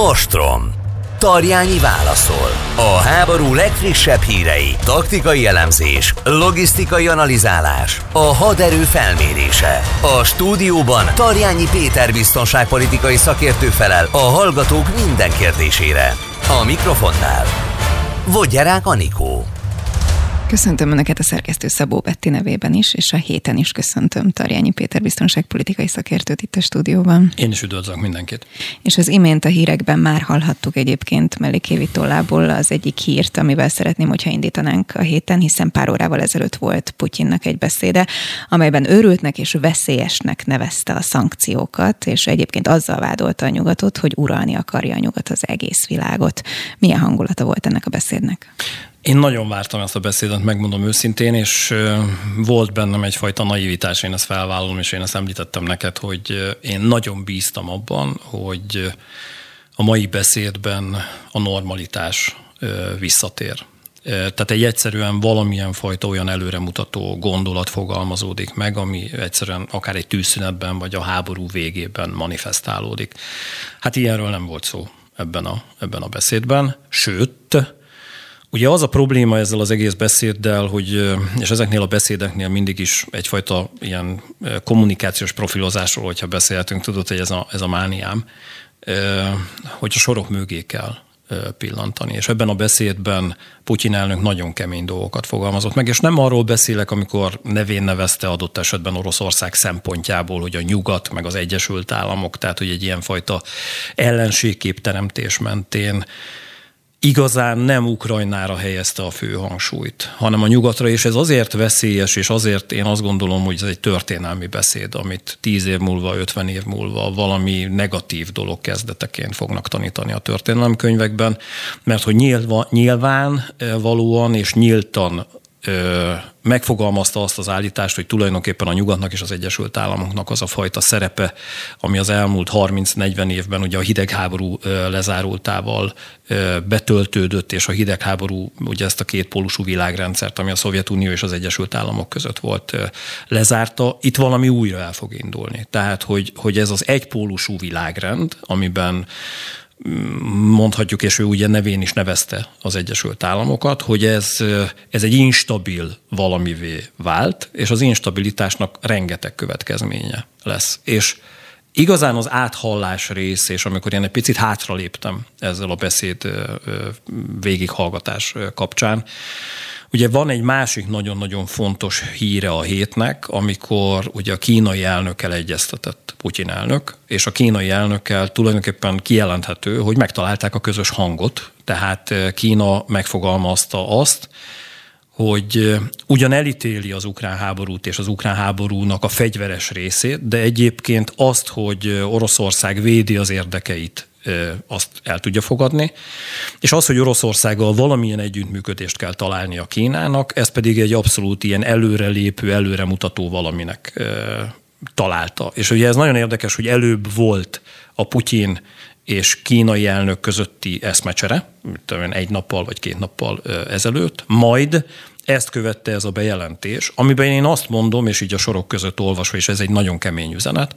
Ostrom. Tarjányi válaszol. A háború legfrissebb hírei, taktikai elemzés, logisztikai analizálás, a haderő felmérése. A stúdióban Tarjányi Péter biztonságpolitikai szakértő felel a hallgatók minden kérdésére. A mikrofonnál Vogyerák Anikó. Köszöntöm Önöket a szerkesztő Szabó Betti nevében is, és a héten is köszöntöm Tarjányi Péter biztonságpolitikai szakértőt itt a stúdióban. Én is üdvözlök mindenkit. És az imént a hírekben már hallhattuk egyébként Melikévi tollából az egyik hírt, amivel szeretném, hogyha indítanánk a héten, hiszen pár órával ezelőtt volt Putyinnak egy beszéde, amelyben őrültnek és veszélyesnek nevezte a szankciókat, és egyébként azzal vádolta a nyugatot, hogy uralni akarja a nyugat az egész világot. Milyen hangulata volt ennek a beszédnek? Én nagyon vártam ezt a beszédet, megmondom őszintén, és volt bennem egyfajta naivitás, én ezt felvállalom, és én ezt említettem neked, hogy én nagyon bíztam abban, hogy a mai beszédben a normalitás visszatér. Tehát egy egyszerűen valamilyen fajta olyan előremutató gondolat fogalmazódik meg, ami egyszerűen akár egy tűzszünetben vagy a háború végében manifestálódik. Hát ilyenről nem volt szó ebben a, ebben a beszédben, sőt, Ugye az a probléma ezzel az egész beszéddel, hogy, és ezeknél a beszédeknél mindig is egyfajta ilyen kommunikációs profilozásról, hogyha beszélhetünk, tudod, hogy ez a, ez a mániám, hogy a sorok mögé kell pillantani. És ebben a beszédben Putyin elnök nagyon kemény dolgokat fogalmazott meg, és nem arról beszélek, amikor nevén nevezte adott esetben Oroszország szempontjából, hogy a nyugat, meg az Egyesült Államok, tehát hogy egy ilyenfajta ellenségképteremtés mentén igazán nem Ukrajnára helyezte a fő hangsúlyt, hanem a nyugatra, és ez azért veszélyes, és azért én azt gondolom, hogy ez egy történelmi beszéd, amit tíz év múlva, ötven év múlva valami negatív dolog kezdeteként fognak tanítani a történelemkönyvekben, mert hogy nyilván, nyilván valóan és nyíltan megfogalmazta azt az állítást, hogy tulajdonképpen a nyugatnak és az Egyesült Államoknak az a fajta szerepe, ami az elmúlt 30-40 évben ugye a hidegháború lezárultával betöltődött, és a hidegháború ugye ezt a két pólusú világrendszert, ami a Szovjetunió és az Egyesült Államok között volt, lezárta, itt valami újra el fog indulni. Tehát, hogy, hogy ez az egypólusú világrend, amiben mondhatjuk, és ő ugye nevén is nevezte az Egyesült Államokat, hogy ez, ez egy instabil valamivé vált, és az instabilitásnak rengeteg következménye lesz. És igazán az áthallás rész, és amikor én egy picit hátraléptem ezzel a beszéd végighallgatás kapcsán, Ugye van egy másik nagyon-nagyon fontos híre a hétnek, amikor ugye a kínai elnökkel egyeztetett Putyin elnök, és a kínai elnökkel tulajdonképpen kijelenthető, hogy megtalálták a közös hangot, tehát eh, Kína megfogalmazta azt, hogy eh, ugyan elítéli az ukrán háborút és az ukrán háborúnak a fegyveres részét, de egyébként azt, hogy eh, Oroszország védi az érdekeit azt el tudja fogadni. És az, hogy Oroszországgal valamilyen együttműködést kell találni a Kínának, ez pedig egy abszolút ilyen előrelépő, előremutató valaminek találta. És ugye ez nagyon érdekes, hogy előbb volt a Putyin és kínai elnök közötti eszmecsere, egy nappal vagy két nappal ezelőtt, majd ezt követte ez a bejelentés, amiben én azt mondom, és így a sorok között olvasva, és ez egy nagyon kemény üzenet,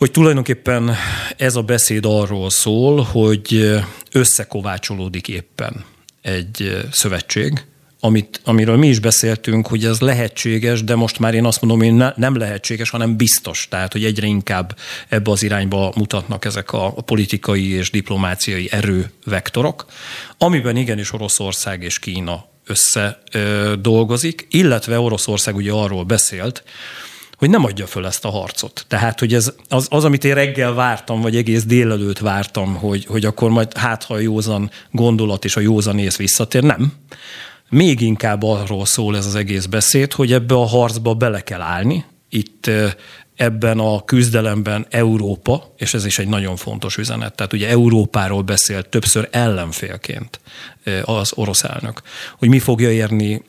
hogy tulajdonképpen ez a beszéd arról szól, hogy összekovácsolódik éppen egy szövetség, amit, amiről mi is beszéltünk, hogy ez lehetséges, de most már én azt mondom, hogy ne, nem lehetséges, hanem biztos. Tehát, hogy egyre inkább ebbe az irányba mutatnak ezek a, a politikai és diplomáciai erővektorok, amiben igenis Oroszország és Kína össze ö, dolgozik, illetve Oroszország ugye arról beszélt, hogy nem adja föl ezt a harcot. Tehát, hogy ez az, az, amit én reggel vártam, vagy egész délelőtt vártam, hogy, hogy akkor majd hát, ha a józan gondolat és a józan ész visszatér, nem. Még inkább arról szól ez az egész beszéd, hogy ebbe a harcba bele kell állni. Itt ebben a küzdelemben Európa, és ez is egy nagyon fontos üzenet, tehát ugye Európáról beszélt többször ellenfélként az orosz elnök, hogy mi fogja érni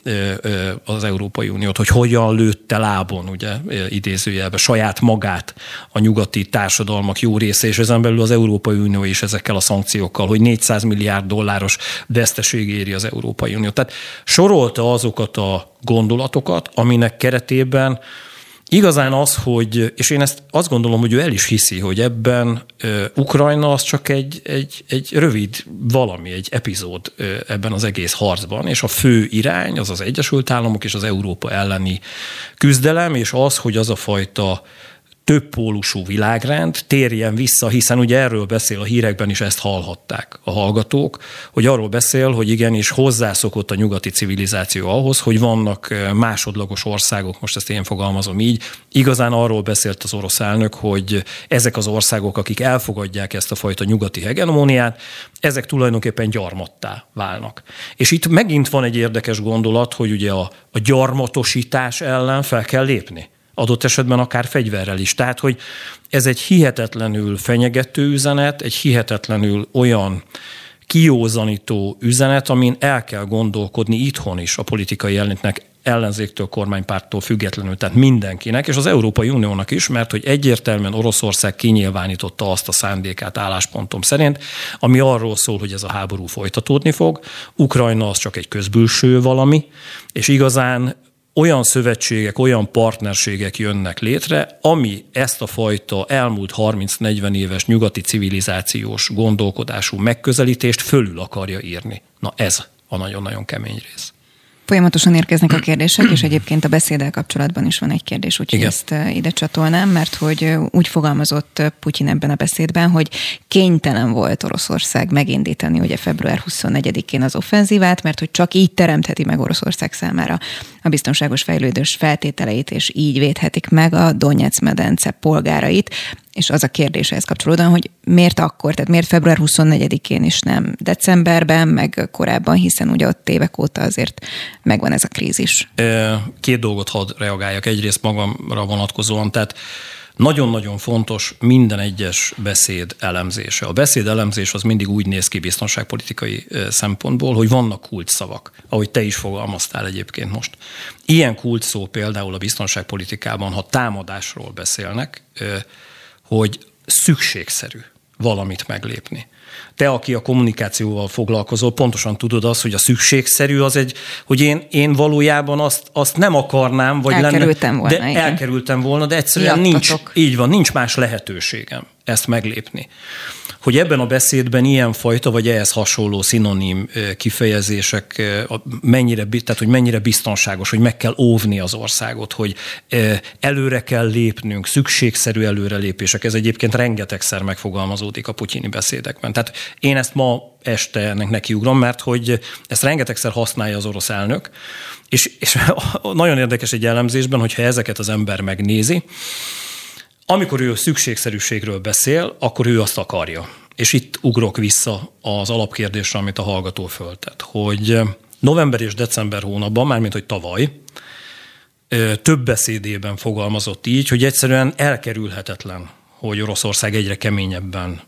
az Európai Uniót, hogy hogyan lőtte lábon, ugye idézőjelbe, saját magát a nyugati társadalmak jó része, és ezen belül az Európai Unió is ezekkel a szankciókkal, hogy 400 milliárd dolláros veszteség éri az Európai Unió. Tehát sorolta azokat a gondolatokat, aminek keretében Igazán az, hogy, és én ezt azt gondolom, hogy ő el is hiszi, hogy ebben Ukrajna az csak egy, egy, egy rövid valami, egy epizód ebben az egész harcban, és a fő irány az az Egyesült Államok és az Európa elleni küzdelem, és az, hogy az a fajta többpólusú világrend térjen vissza, hiszen ugye erről beszél a hírekben is, ezt hallhatták a hallgatók, hogy arról beszél, hogy igenis hozzászokott a nyugati civilizáció ahhoz, hogy vannak másodlagos országok, most ezt én fogalmazom így, igazán arról beszélt az orosz elnök, hogy ezek az országok, akik elfogadják ezt a fajta nyugati hegemóniát, ezek tulajdonképpen gyarmattá válnak. És itt megint van egy érdekes gondolat, hogy ugye a, a gyarmatosítás ellen fel kell lépni adott esetben akár fegyverrel is. Tehát, hogy ez egy hihetetlenül fenyegető üzenet, egy hihetetlenül olyan kiózanító üzenet, amin el kell gondolkodni itthon is a politikai elnöknek ellenzéktől, kormánypárttól függetlenül, tehát mindenkinek, és az Európai Uniónak is, mert hogy egyértelműen Oroszország kinyilvánította azt a szándékát álláspontom szerint, ami arról szól, hogy ez a háború folytatódni fog. Ukrajna az csak egy közbülső valami, és igazán olyan szövetségek, olyan partnerségek jönnek létre, ami ezt a fajta elmúlt 30-40 éves nyugati civilizációs gondolkodású megközelítést fölül akarja írni. Na ez a nagyon-nagyon kemény rész. Folyamatosan érkeznek a kérdések, és egyébként a beszéddel kapcsolatban is van egy kérdés, úgyhogy Igen. ezt ide csatolnám, mert hogy úgy fogalmazott Putyin ebben a beszédben, hogy kénytelen volt Oroszország megindítani ugye február 24-én az offenzívát, mert hogy csak így teremtheti meg Oroszország számára a biztonságos fejlődés feltételeit, és így védhetik meg a Donetsz medence polgárait. És az a kérdés ehhez kapcsolódóan, hogy miért akkor, tehát miért február 24-én is nem decemberben, meg korábban, hiszen ugye ott évek óta azért megvan ez a krízis. Két dolgot hadd reagáljak. Egyrészt magamra vonatkozóan, tehát nagyon-nagyon fontos minden egyes beszéd elemzése. A beszéd elemzés az mindig úgy néz ki biztonságpolitikai szempontból, hogy vannak kulcsszavak, ahogy te is fogalmaztál egyébként most. Ilyen kulcsszó például a biztonságpolitikában, ha támadásról beszélnek, hogy szükségszerű valamit meglépni. Te, aki a kommunikációval foglalkozol, pontosan tudod azt, hogy a szükségszerű az egy, hogy én, én valójában azt, azt nem akarnám, vagy elkerültem lenne, volna, de igen. elkerültem volna, de egyszerűen nincs, így van, nincs más lehetőségem ezt meglépni hogy ebben a beszédben ilyen fajta, vagy ehhez hasonló szinonim kifejezések mennyire, tehát hogy mennyire biztonságos, hogy meg kell óvni az országot, hogy előre kell lépnünk, szükségszerű előrelépések. Ez egyébként rengetegszer megfogalmazódik a putyini beszédekben. Tehát én ezt ma este ennek nekiugrom, mert hogy ezt rengetegszer használja az orosz elnök, és, és nagyon érdekes egy elemzésben, hogyha ezeket az ember megnézi, amikor ő a szükségszerűségről beszél, akkor ő azt akarja. És itt ugrok vissza az alapkérdésre, amit a hallgató föltett, hogy november és december hónapban, mármint hogy tavaly, több beszédében fogalmazott így, hogy egyszerűen elkerülhetetlen, hogy Oroszország egyre keményebben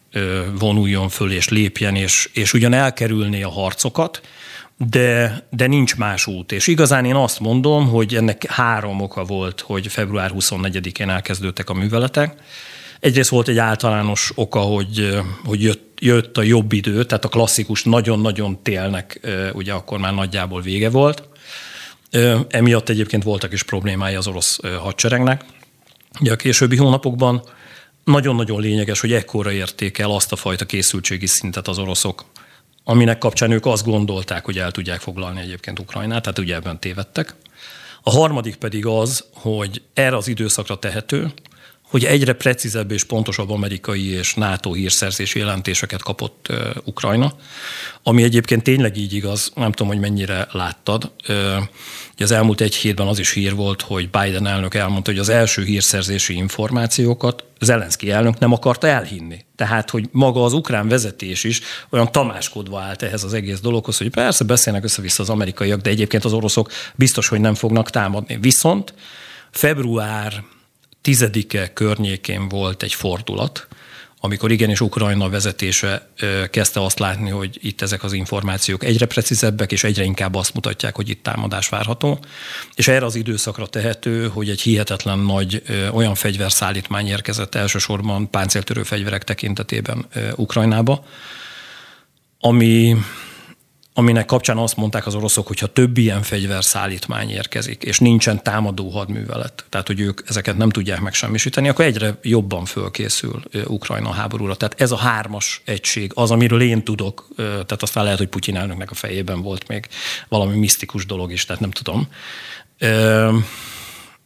vonuljon föl és lépjen, és, és ugyan elkerülné a harcokat, de, de nincs más út. És igazán én azt mondom, hogy ennek három oka volt, hogy február 24-én elkezdődtek a műveletek. Egyrészt volt egy általános oka, hogy, hogy jött, jött a jobb idő, tehát a klasszikus nagyon-nagyon télnek ugye akkor már nagyjából vége volt. Emiatt egyébként voltak is problémái az orosz hadseregnek. Ugye a későbbi hónapokban nagyon-nagyon lényeges, hogy ekkora érték el azt a fajta készültségi szintet az oroszok, aminek kapcsán ők azt gondolták, hogy el tudják foglalni egyébként Ukrajnát, tehát ugye ebben tévedtek. A harmadik pedig az, hogy erre az időszakra tehető, hogy egyre precízebb és pontosabb amerikai és NATO hírszerzési jelentéseket kapott Ukrajna, ami egyébként tényleg így igaz, nem tudom, hogy mennyire láttad. Az elmúlt egy hétben az is hír volt, hogy Biden elnök elmondta, hogy az első hírszerzési információkat Zelenszky elnök nem akarta elhinni. Tehát, hogy maga az ukrán vezetés is olyan tamáskodva állt ehhez az egész dologhoz, hogy persze beszélnek össze-vissza az amerikaiak, de egyébként az oroszok biztos, hogy nem fognak támadni. Viszont február tizedike környékén volt egy fordulat, amikor igenis Ukrajna vezetése kezdte azt látni, hogy itt ezek az információk egyre precízebbek, és egyre inkább azt mutatják, hogy itt támadás várható. És erre az időszakra tehető, hogy egy hihetetlen nagy olyan fegyverszállítmány érkezett elsősorban páncéltörő fegyverek tekintetében Ukrajnába, ami aminek kapcsán azt mondták az oroszok, hogy ha több ilyen fegyverszállítmány érkezik, és nincsen támadó hadművelet, tehát hogy ők ezeket nem tudják megsemmisíteni, akkor egyre jobban fölkészül Ukrajna háborúra. Tehát ez a hármas egység, az, amiről én tudok, tehát aztán lehet, hogy Putyin elnöknek a fejében volt még valami misztikus dolog is, tehát nem tudom.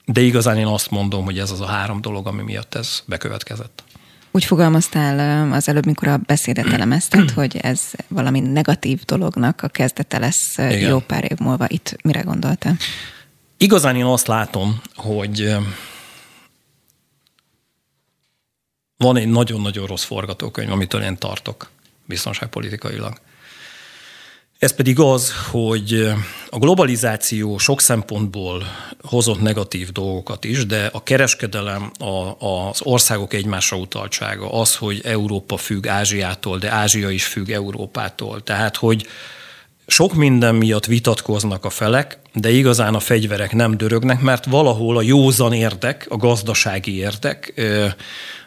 De igazán én azt mondom, hogy ez az a három dolog, ami miatt ez bekövetkezett. Úgy fogalmaztál az előbb, mikor a beszédet elemezted, hogy ez valami negatív dolognak a kezdete lesz Igen. jó pár év múlva. Itt mire gondoltál? Igazán én azt látom, hogy van egy nagyon-nagyon rossz forgatókönyv, amitől én tartok biztonságpolitikailag. Ez pedig az, hogy a globalizáció sok szempontból hozott negatív dolgokat is, de a kereskedelem, a, az országok egymásra utaltsága, az, hogy Európa függ Ázsiától, de Ázsia is függ Európától. Tehát, hogy sok minden miatt vitatkoznak a felek, de igazán a fegyverek nem dörögnek, mert valahol a józan érdek, a gazdasági érdek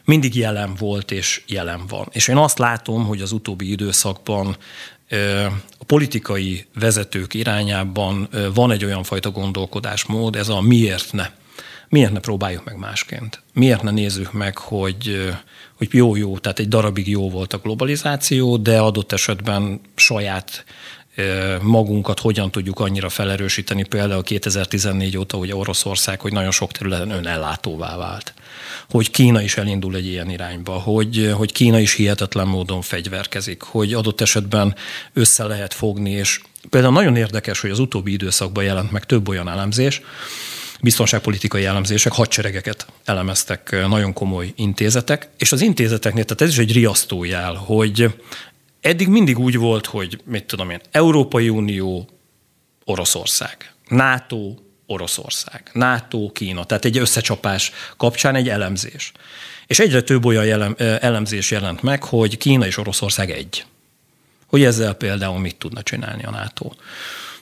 mindig jelen volt és jelen van. És én azt látom, hogy az utóbbi időszakban a politikai vezetők irányában van egy olyan fajta gondolkodásmód, ez a miért ne. Miért ne próbáljuk meg másként? Miért ne nézzük meg, hogy, hogy jó-jó, tehát egy darabig jó volt a globalizáció, de adott esetben saját magunkat hogyan tudjuk annyira felerősíteni, például 2014 óta, hogy Oroszország, hogy nagyon sok területen önellátóvá vált. Hogy Kína is elindul egy ilyen irányba, hogy, hogy Kína is hihetetlen módon fegyverkezik, hogy adott esetben össze lehet fogni, és például nagyon érdekes, hogy az utóbbi időszakban jelent meg több olyan elemzés, biztonságpolitikai elemzések, hadseregeket elemeztek nagyon komoly intézetek, és az intézeteknél, tehát ez is egy riasztójel, hogy eddig mindig úgy volt, hogy mit tudom én, Európai Unió, Oroszország, NATO, Oroszország, NATO, Kína, tehát egy összecsapás kapcsán egy elemzés. És egyre több olyan jelem, elemzés jelent meg, hogy Kína és Oroszország egy. Hogy ezzel például mit tudna csinálni a NATO.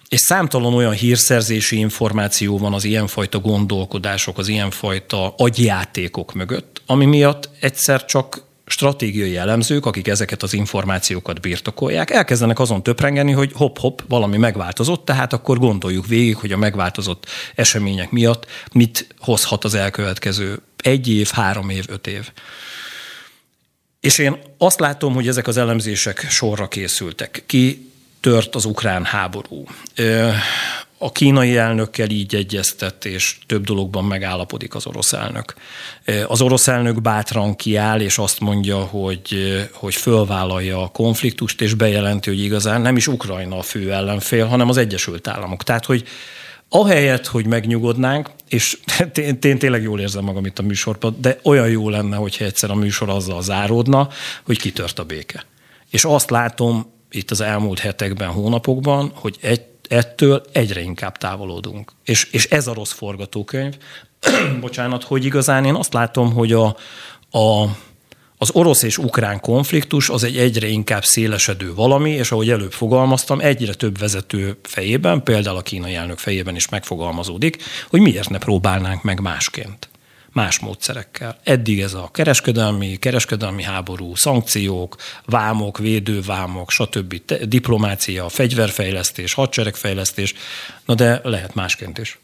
És számtalan olyan hírszerzési információ van az ilyenfajta gondolkodások, az ilyenfajta agyjátékok mögött, ami miatt egyszer csak stratégiai elemzők, akik ezeket az információkat birtokolják, elkezdenek azon töprengeni, hogy hopp-hopp, valami megváltozott, tehát akkor gondoljuk végig, hogy a megváltozott események miatt mit hozhat az elkövetkező egy év, három év, öt év. És én azt látom, hogy ezek az elemzések sorra készültek. Ki tört az ukrán háború a kínai elnökkel így egyeztet, és több dologban megállapodik az orosz elnök. Az orosz elnök bátran kiáll, és azt mondja, hogy, hogy fölvállalja a konfliktust, és bejelenti, hogy igazán nem is Ukrajna a fő ellenfél, hanem az Egyesült Államok. Tehát, hogy ahelyett, hogy megnyugodnánk, és én, én tényleg jól érzem magam itt a műsorban, de olyan jó lenne, hogyha egyszer a műsor azzal záródna, hogy kitört a béke. És azt látom itt az elmúlt hetekben, hónapokban, hogy egy ettől egyre inkább távolodunk. És, és ez a rossz forgatókönyv. Bocsánat, hogy igazán én azt látom, hogy a, a, az orosz és ukrán konfliktus az egy egyre inkább szélesedő valami, és ahogy előbb fogalmaztam, egyre több vezető fejében, például a kínai elnök fejében is megfogalmazódik, hogy miért ne próbálnánk meg másként más módszerekkel. Eddig ez a kereskedelmi, kereskedelmi háború, szankciók, vámok, védővámok, stb. diplomácia, fegyverfejlesztés, hadseregfejlesztés, na de lehet másként is.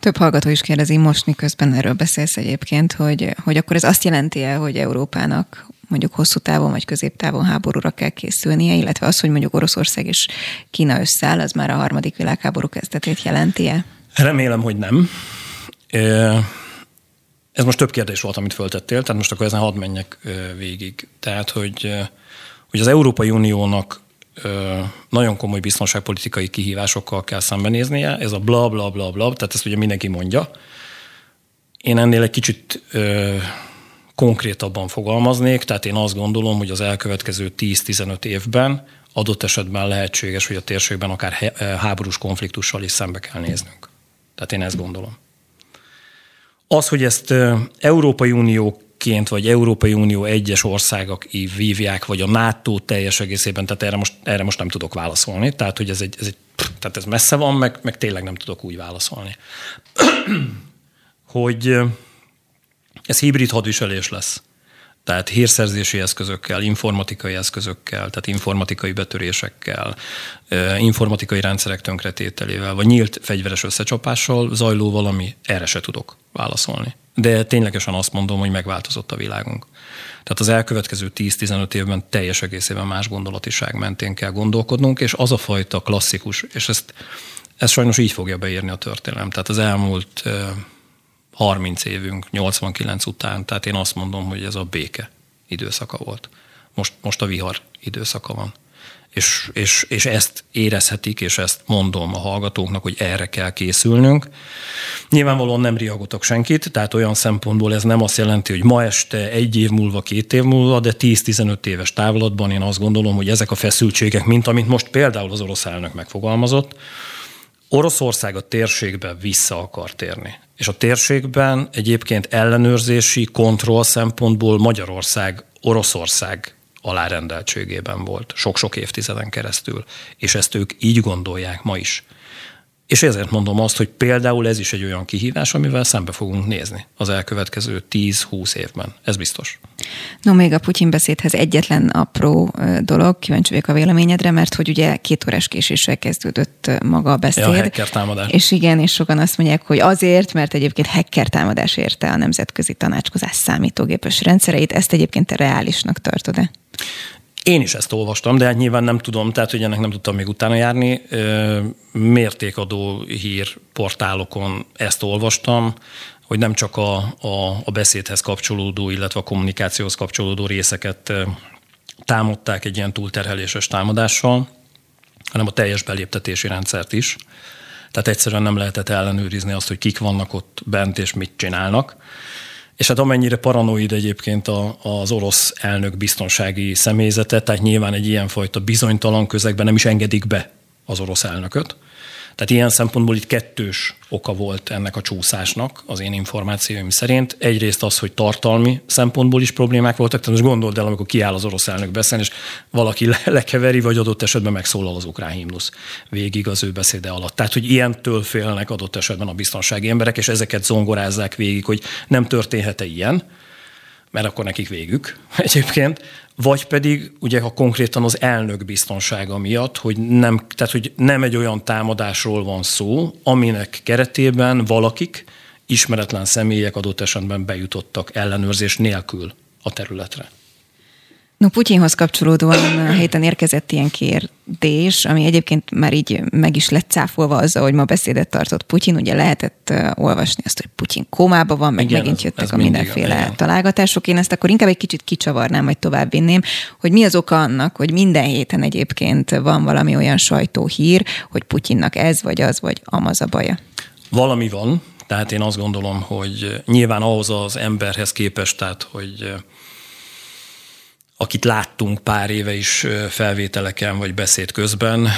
Több hallgató is kérdezi most, miközben erről beszélsz egyébként, hogy, hogy akkor ez azt jelenti-e, hogy Európának mondjuk hosszú távon vagy középtávon háborúra kell készülnie, illetve az, hogy mondjuk Oroszország és Kína összeáll, az már a harmadik világháború kezdetét jelenti-e? Remélem, hogy nem. Ez most több kérdés volt, amit föltettél, tehát most akkor ezen hadd menjek végig. Tehát, hogy, hogy az Európai Uniónak nagyon komoly biztonságpolitikai kihívásokkal kell szembenéznie, ez a bla bla bla bla, tehát ezt ugye mindenki mondja. Én ennél egy kicsit konkrétabban fogalmaznék, tehát én azt gondolom, hogy az elkövetkező 10-15 évben adott esetben lehetséges, hogy a térségben akár háborús konfliktussal is szembe kell néznünk. Tehát én ezt gondolom. Az, hogy ezt Európai Unió vagy Európai Unió egyes országok vívják, vagy a NATO teljes egészében, tehát erre most, erre most nem tudok válaszolni. Tehát, hogy ez egy, ez egy tehát ez messze van, meg, meg tényleg nem tudok úgy válaszolni. hogy ez hibrid hadviselés lesz. Tehát hírszerzési eszközökkel, informatikai eszközökkel, tehát informatikai betörésekkel, informatikai rendszerek tönkretételével, vagy nyílt fegyveres összecsapással zajló valami, erre se tudok válaszolni. De ténylegesen azt mondom, hogy megváltozott a világunk. Tehát az elkövetkező 10-15 évben teljes egészében más gondolatiság mentén kell gondolkodnunk, és az a fajta klasszikus, és ezt, ezt sajnos így fogja beírni a történelem. Tehát az elmúlt 30 évünk, 89 után, tehát én azt mondom, hogy ez a béke időszaka volt. Most, most a vihar időszaka van. És, és, és ezt érezhetik, és ezt mondom a hallgatóknak, hogy erre kell készülnünk. Nyilvánvalóan nem riagotok senkit, tehát olyan szempontból ez nem azt jelenti, hogy ma este, egy év múlva, két év múlva, de 10-15 éves távlatban én azt gondolom, hogy ezek a feszültségek, mint amit most például az orosz elnök megfogalmazott, Oroszország a térségbe vissza akar térni. És a térségben egyébként ellenőrzési kontroll szempontból Magyarország Oroszország alárendeltségében volt sok-sok évtizeden keresztül, és ezt ők így gondolják ma is. És ezért mondom azt, hogy például ez is egy olyan kihívás, amivel szembe fogunk nézni az elkövetkező 10-20 évben. Ez biztos. No, még a Putyin beszédhez egyetlen apró dolog, kíváncsi vagyok a véleményedre, mert hogy ugye két órás késéssel kezdődött maga a beszéd. Ja, a hacker támadás. És igen, és sokan azt mondják, hogy azért, mert egyébként hacker támadás érte a nemzetközi tanácskozás számítógépes rendszereit. Ezt egyébként te reálisnak tartod-e? Én is ezt olvastam, de hát nyilván nem tudom, tehát hogy ennek nem tudtam még utána járni. Mértékadó hírportálokon ezt olvastam, hogy nem csak a, a, a beszédhez kapcsolódó, illetve a kommunikációhoz kapcsolódó részeket támadták egy ilyen túlterheléses támadással, hanem a teljes beléptetési rendszert is. Tehát egyszerűen nem lehetett ellenőrizni azt, hogy kik vannak ott bent és mit csinálnak. És hát amennyire paranoid egyébként a, az orosz elnök biztonsági személyzete, tehát nyilván egy ilyenfajta bizonytalan közegben nem is engedik be az orosz elnököt. Tehát ilyen szempontból itt kettős oka volt ennek a csúszásnak az én információim szerint. Egyrészt az, hogy tartalmi szempontból is problémák voltak, tehát most gondold el, amikor kiáll az orosz elnök beszélni, és valaki le- lekeveri, vagy adott esetben megszólal az ukrán himnusz végig az ő beszéde alatt. Tehát, hogy ilyentől félnek adott esetben a biztonsági emberek, és ezeket zongorázzák végig, hogy nem történhet-e ilyen, mert akkor nekik végük egyébként, vagy pedig ugye ha konkrétan az elnök biztonsága miatt, hogy nem, tehát, hogy nem egy olyan támadásról van szó, aminek keretében valakik, ismeretlen személyek adott esetben bejutottak ellenőrzés nélkül a területre. No, Putyinhoz kapcsolódóan a héten érkezett ilyen kérdés, ami egyébként már így meg is lett cáfolva azzal, hogy ma beszédet tartott Putyin. Ugye lehetett olvasni azt, hogy Putyin kómába van, meg igen, megint jöttek ez, ez a mindenféle igen. találgatások. Én ezt akkor inkább egy kicsit kicsavarnám, vagy tovább vinném, hogy mi az oka annak, hogy minden héten egyébként van valami olyan sajtóhír, hogy Putyinnak ez, vagy az, vagy amaz a baja. Valami van, tehát én azt gondolom, hogy nyilván ahhoz az emberhez képest, tehát hogy akit láttunk pár éve is felvételeken vagy beszéd közben,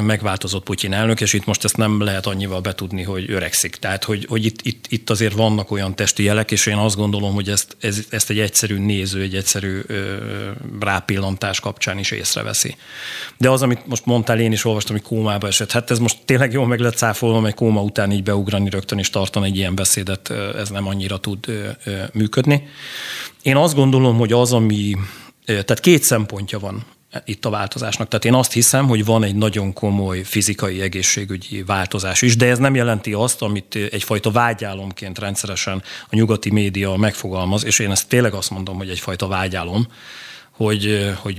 megváltozott Putyin elnök, és itt most ezt nem lehet annyival betudni, hogy öregszik. Tehát, hogy, hogy itt, itt, itt azért vannak olyan testi jelek, és én azt gondolom, hogy ezt, ez, ezt egy egyszerű néző, egy egyszerű rápillantás kapcsán is észreveszi. De az, amit most mondtál, én is olvastam, hogy kómába esett. Hát ez most tényleg jól meg lett cáfolva, mert kóma után így beugrani rögtön és tartani egy ilyen beszédet, ez nem annyira tud működni. Én azt gondolom, hogy az, ami tehát két szempontja van itt a változásnak. Tehát én azt hiszem, hogy van egy nagyon komoly fizikai egészségügyi változás is, de ez nem jelenti azt, amit egyfajta vágyálomként rendszeresen a nyugati média megfogalmaz, és én ezt tényleg azt mondom, hogy egyfajta vágyálom, hogy, hogy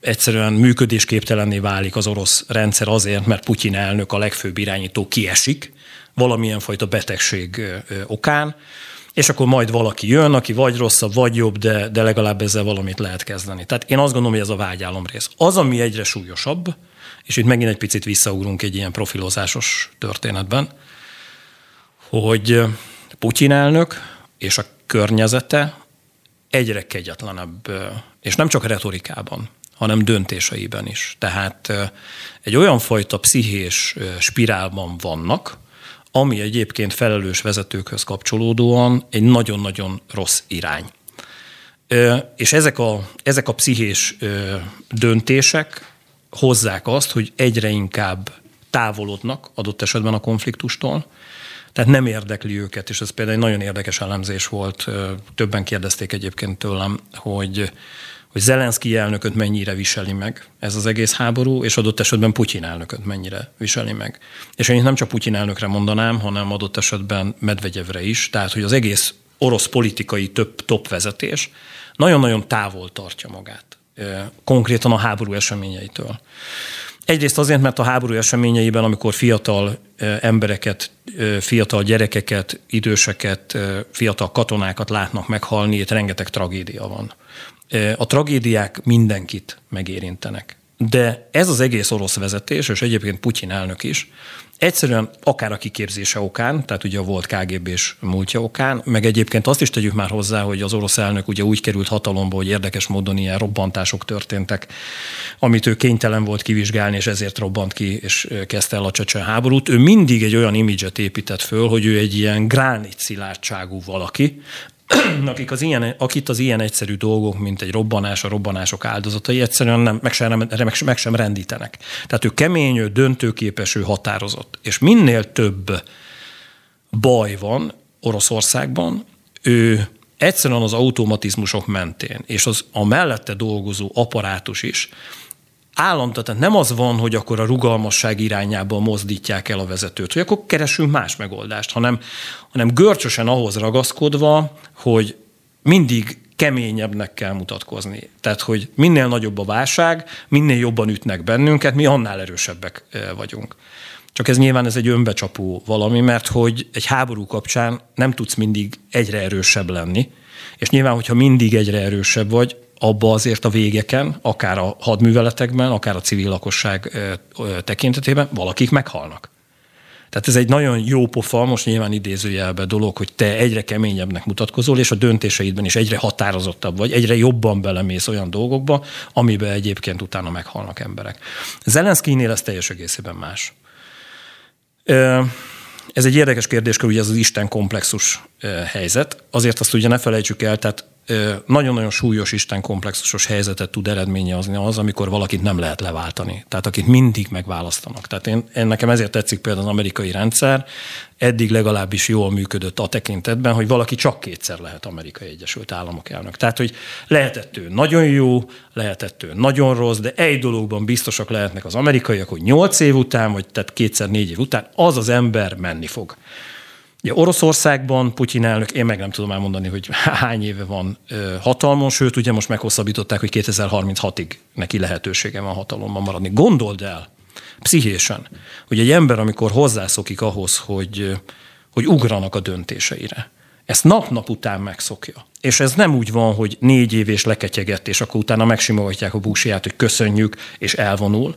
egyszerűen működésképtelenné válik az orosz rendszer azért, mert Putyin elnök a legfőbb irányító kiesik valamilyen fajta betegség okán, és akkor majd valaki jön, aki vagy rosszabb, vagy jobb, de, de legalább ezzel valamit lehet kezdeni. Tehát én azt gondolom, hogy ez a vágyálom rész. Az, ami egyre súlyosabb, és itt megint egy picit visszaugrunk egy ilyen profilozásos történetben, hogy Putyin elnök és a környezete egyre kegyetlenebb, és nem csak retorikában, hanem döntéseiben is. Tehát egy olyan fajta pszichés spirálban vannak, ami egyébként felelős vezetőkhöz kapcsolódóan egy nagyon-nagyon rossz irány. És ezek a, ezek a pszichés döntések hozzák azt, hogy egyre inkább távolodnak adott esetben a konfliktustól. Tehát nem érdekli őket, és ez például egy nagyon érdekes elemzés volt. Többen kérdezték egyébként tőlem, hogy hogy Zelenszky elnököt mennyire viseli meg ez az egész háború, és adott esetben Putyin elnököt mennyire viseli meg. És én nem csak Putyin elnökre mondanám, hanem adott esetben Medvegyevre is, tehát hogy az egész orosz politikai több top vezetés nagyon-nagyon távol tartja magát konkrétan a háború eseményeitől. Egyrészt azért, mert a háború eseményeiben, amikor fiatal embereket, fiatal gyerekeket, időseket, fiatal katonákat látnak meghalni, itt rengeteg tragédia van. A tragédiák mindenkit megérintenek. De ez az egész orosz vezetés, és egyébként Putyin elnök is, Egyszerűen akár a kiképzése okán, tehát ugye a volt KGB-s múltja okán, meg egyébként azt is tegyük már hozzá, hogy az orosz elnök ugye úgy került hatalomba, hogy érdekes módon ilyen robbantások történtek, amit ő kénytelen volt kivizsgálni, és ezért robbant ki, és kezdte el a csecsen háborút. Ő mindig egy olyan imidzset épített föl, hogy ő egy ilyen gránit szilárdságú valaki, akik az ilyen, akit az ilyen egyszerű dolgok, mint egy robbanás, a robbanások áldozatai egyszerűen nem, meg, sem, meg, meg sem rendítenek. Tehát ő kemény, ő döntőképes, ő határozott. És minél több baj van Oroszországban, ő egyszerűen az automatizmusok mentén, és az a mellette dolgozó apparátus is állandóan, tehát nem az van, hogy akkor a rugalmasság irányába mozdítják el a vezetőt, hogy akkor keresünk más megoldást, hanem, hanem görcsösen ahhoz ragaszkodva, hogy mindig keményebbnek kell mutatkozni. Tehát, hogy minél nagyobb a válság, minél jobban ütnek bennünket, mi annál erősebbek vagyunk. Csak ez nyilván ez egy önbecsapó valami, mert hogy egy háború kapcsán nem tudsz mindig egyre erősebb lenni, és nyilván, hogyha mindig egyre erősebb vagy, abba azért a végeken, akár a hadműveletekben, akár a civil lakosság tekintetében valakik meghalnak. Tehát ez egy nagyon jó pofa, most nyilván idézőjelbe dolog, hogy te egyre keményebbnek mutatkozol, és a döntéseidben is egyre határozottabb vagy, egyre jobban belemész olyan dolgokba, amiben egyébként utána meghalnak emberek. Zelenszkinél ez teljes egészében más. Ez egy érdekes kérdéskör, ugye ez az Isten komplexus helyzet. Azért azt ugye ne felejtsük el, tehát nagyon-nagyon súlyos Isten komplexusos helyzetet tud eredményezni az, amikor valakit nem lehet leváltani. Tehát akit mindig megválasztanak. Tehát én, én nekem ezért tetszik például az amerikai rendszer, eddig legalábbis jól működött a tekintetben, hogy valaki csak kétszer lehet Amerikai Egyesült Államok elnök. Tehát, hogy lehetett ő nagyon jó, lehetett ő nagyon rossz, de egy dologban biztosak lehetnek az amerikaiak, hogy nyolc év után, vagy tehát kétszer négy év után az az ember menni fog. Ugye Oroszországban Putyin elnök, én meg nem tudom elmondani, hogy hány éve van hatalmon, sőt, ugye most meghosszabbították, hogy 2036-ig neki lehetősége van hatalomban maradni. Gondold el, pszichésen, hogy egy ember, amikor hozzászokik ahhoz, hogy, hogy ugranak a döntéseire, ezt nap-nap után megszokja. És ez nem úgy van, hogy négy év és leketyegett, és akkor utána megsimogatják a búsiját, hogy köszönjük, és elvonul,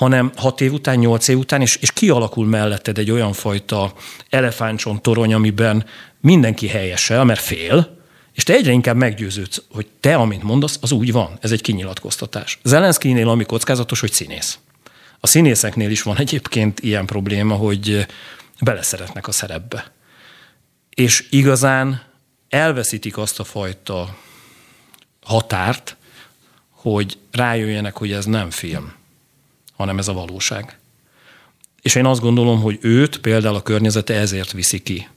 hanem hat év után, nyolc év után, és, és kialakul melletted egy olyan fajta elefántcsont torony, amiben mindenki helyesel, mert fél, és te egyre inkább meggyőződsz, hogy te, amit mondasz, az úgy van. Ez egy kinyilatkoztatás. Zelenszkinél ami kockázatos, hogy színész. A színészeknél is van egyébként ilyen probléma, hogy beleszeretnek a szerepbe. És igazán elveszítik azt a fajta határt, hogy rájöjjenek, hogy ez nem film hanem ez a valóság. És én azt gondolom, hogy őt például a környezete ezért viszi ki.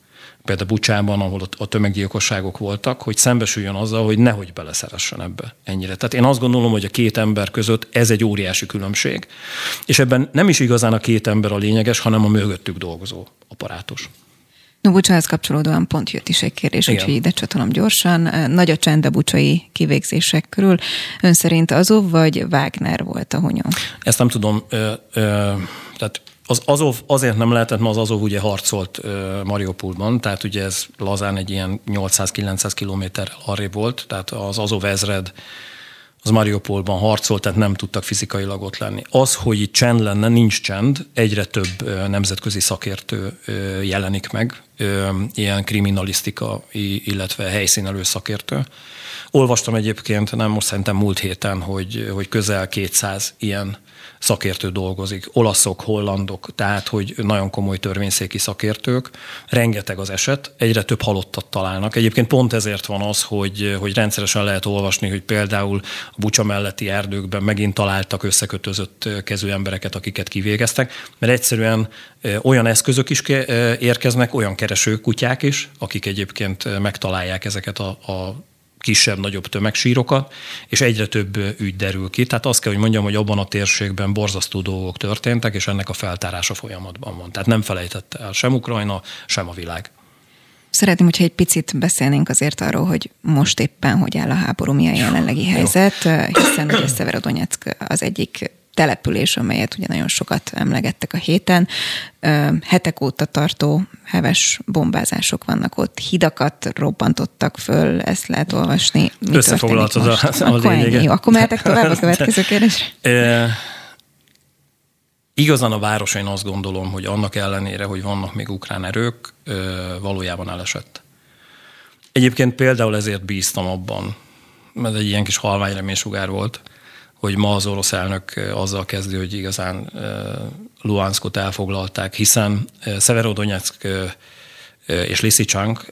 Például Bucsában, ahol a tömeggyilkosságok voltak, hogy szembesüljön azzal, hogy nehogy beleszeressen ebbe ennyire. Tehát én azt gondolom, hogy a két ember között ez egy óriási különbség. És ebben nem is igazán a két ember a lényeges, hanem a mögöttük dolgozó apparátus. No, kapcsolódóan pont jött is egy kérdés, Igen. úgyhogy ide csatolom gyorsan. Nagy a csend a bucsai kivégzések körül. Ön szerint Azov vagy Wagner volt a hunyó? Ezt nem tudom. Ö, ö, tehát az Azov azért nem lehetett, mert az Azov ugye harcolt Mariupolban, tehát ugye ez lazán egy ilyen 800-900 kilométerrel arrébb volt, tehát az Azov ezred az Mariupolban harcolt, tehát nem tudtak fizikailag ott lenni. Az, hogy itt csend lenne, nincs csend, egyre több nemzetközi szakértő jelenik meg, ilyen kriminalisztika, illetve helyszínelő szakértő. Olvastam egyébként, nem most szerintem múlt héten, hogy, hogy közel 200 ilyen szakértő dolgozik, olaszok, hollandok, tehát hogy nagyon komoly törvényszéki szakértők, rengeteg az eset, egyre több halottat találnak. Egyébként pont ezért van az, hogy, hogy rendszeresen lehet olvasni, hogy például a Bucsa melletti erdőkben megint találtak összekötözött kezű embereket, akiket kivégeztek, mert egyszerűen olyan eszközök is érkeznek, olyan keresők, kutyák is, akik egyébként megtalálják ezeket a, a kisebb-nagyobb tömegsírokat, és egyre több ügy derül ki. Tehát azt kell, hogy mondjam, hogy abban a térségben borzasztó dolgok történtek, és ennek a feltárása folyamatban van. Tehát nem felejtette el sem Ukrajna, sem a világ. Szeretném, hogyha egy picit beszélnénk azért arról, hogy most éppen hogy áll a háború, mi a jelenlegi helyzet, hiszen ugye Szeverodonyeck az egyik település, amelyet ugye nagyon sokat emlegettek a héten. Hetek óta tartó heves bombázások vannak ott, hidakat robbantottak föl, ezt lehet olvasni. Összefoglaltad a, a akkor ennyi. Akkor mehetek tovább a következő kérdésre. E, igazán a város én azt gondolom, hogy annak ellenére, hogy vannak még ukrán erők, valójában elesett. Egyébként például ezért bíztam abban, mert egy ilyen kis halványreménysugár volt, hogy ma az orosz elnök azzal kezdő, hogy igazán Luhanskot elfoglalták, hiszen Severodonetsk és Lysychansk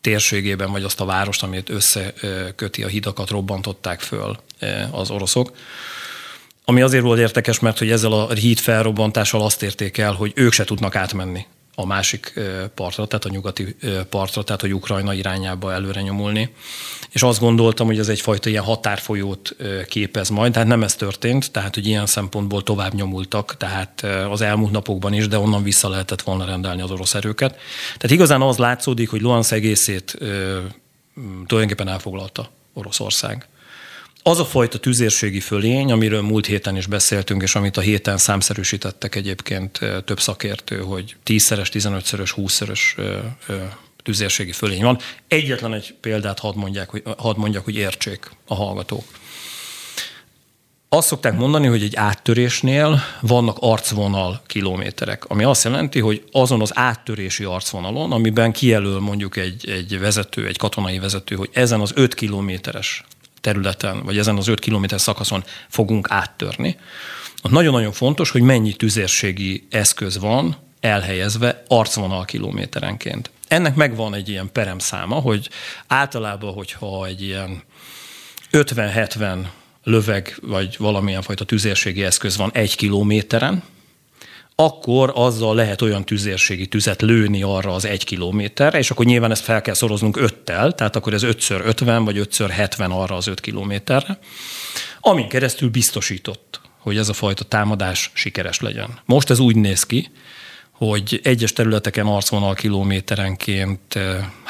térségében, vagy azt a várost, amit összeköti a hidakat, robbantották föl az oroszok. Ami azért volt érdekes, mert hogy ezzel a híd felrobbantással azt érték el, hogy ők se tudnak átmenni a másik partra, tehát a nyugati partra, tehát hogy Ukrajna irányába előre nyomulni. És azt gondoltam, hogy ez egyfajta ilyen határfolyót képez majd, tehát nem ez történt, tehát hogy ilyen szempontból tovább nyomultak, tehát az elmúlt napokban is, de onnan vissza lehetett volna rendelni az orosz erőket. Tehát igazán az látszódik, hogy Luhansk egészét tulajdonképpen elfoglalta Oroszország az a fajta tüzérségi fölény, amiről múlt héten is beszéltünk, és amit a héten számszerűsítettek egyébként több szakértő, hogy 10-szeres, 15-szörös, 20-szörös tüzérségi fölény van. Egyetlen egy példát hadd, mondják, hogy, hadd mondjak, hogy értsék a hallgatók. Azt szokták mondani, hogy egy áttörésnél vannak arcvonal kilométerek, ami azt jelenti, hogy azon az áttörési arcvonalon, amiben kijelöl mondjuk egy, egy vezető, egy katonai vezető, hogy ezen az 5 kilométeres területen, vagy ezen az 5 km szakaszon fogunk áttörni. Nagyon-nagyon fontos, hogy mennyi tüzérségi eszköz van elhelyezve arcvonal kilométerenként. Ennek megvan egy ilyen peremszáma, hogy általában, hogyha egy ilyen 50-70 löveg, vagy valamilyen fajta tüzérségi eszköz van egy kilométeren, akkor azzal lehet olyan tüzérségi tüzet lőni arra az egy kilométerre, és akkor nyilván ezt fel kell szoroznunk öttel, tehát akkor ez 5x50 vagy 5x70 arra az 5 kilométerre, amin keresztül biztosított, hogy ez a fajta támadás sikeres legyen. Most ez úgy néz ki, hogy egyes területeken arcvonal kilométerenként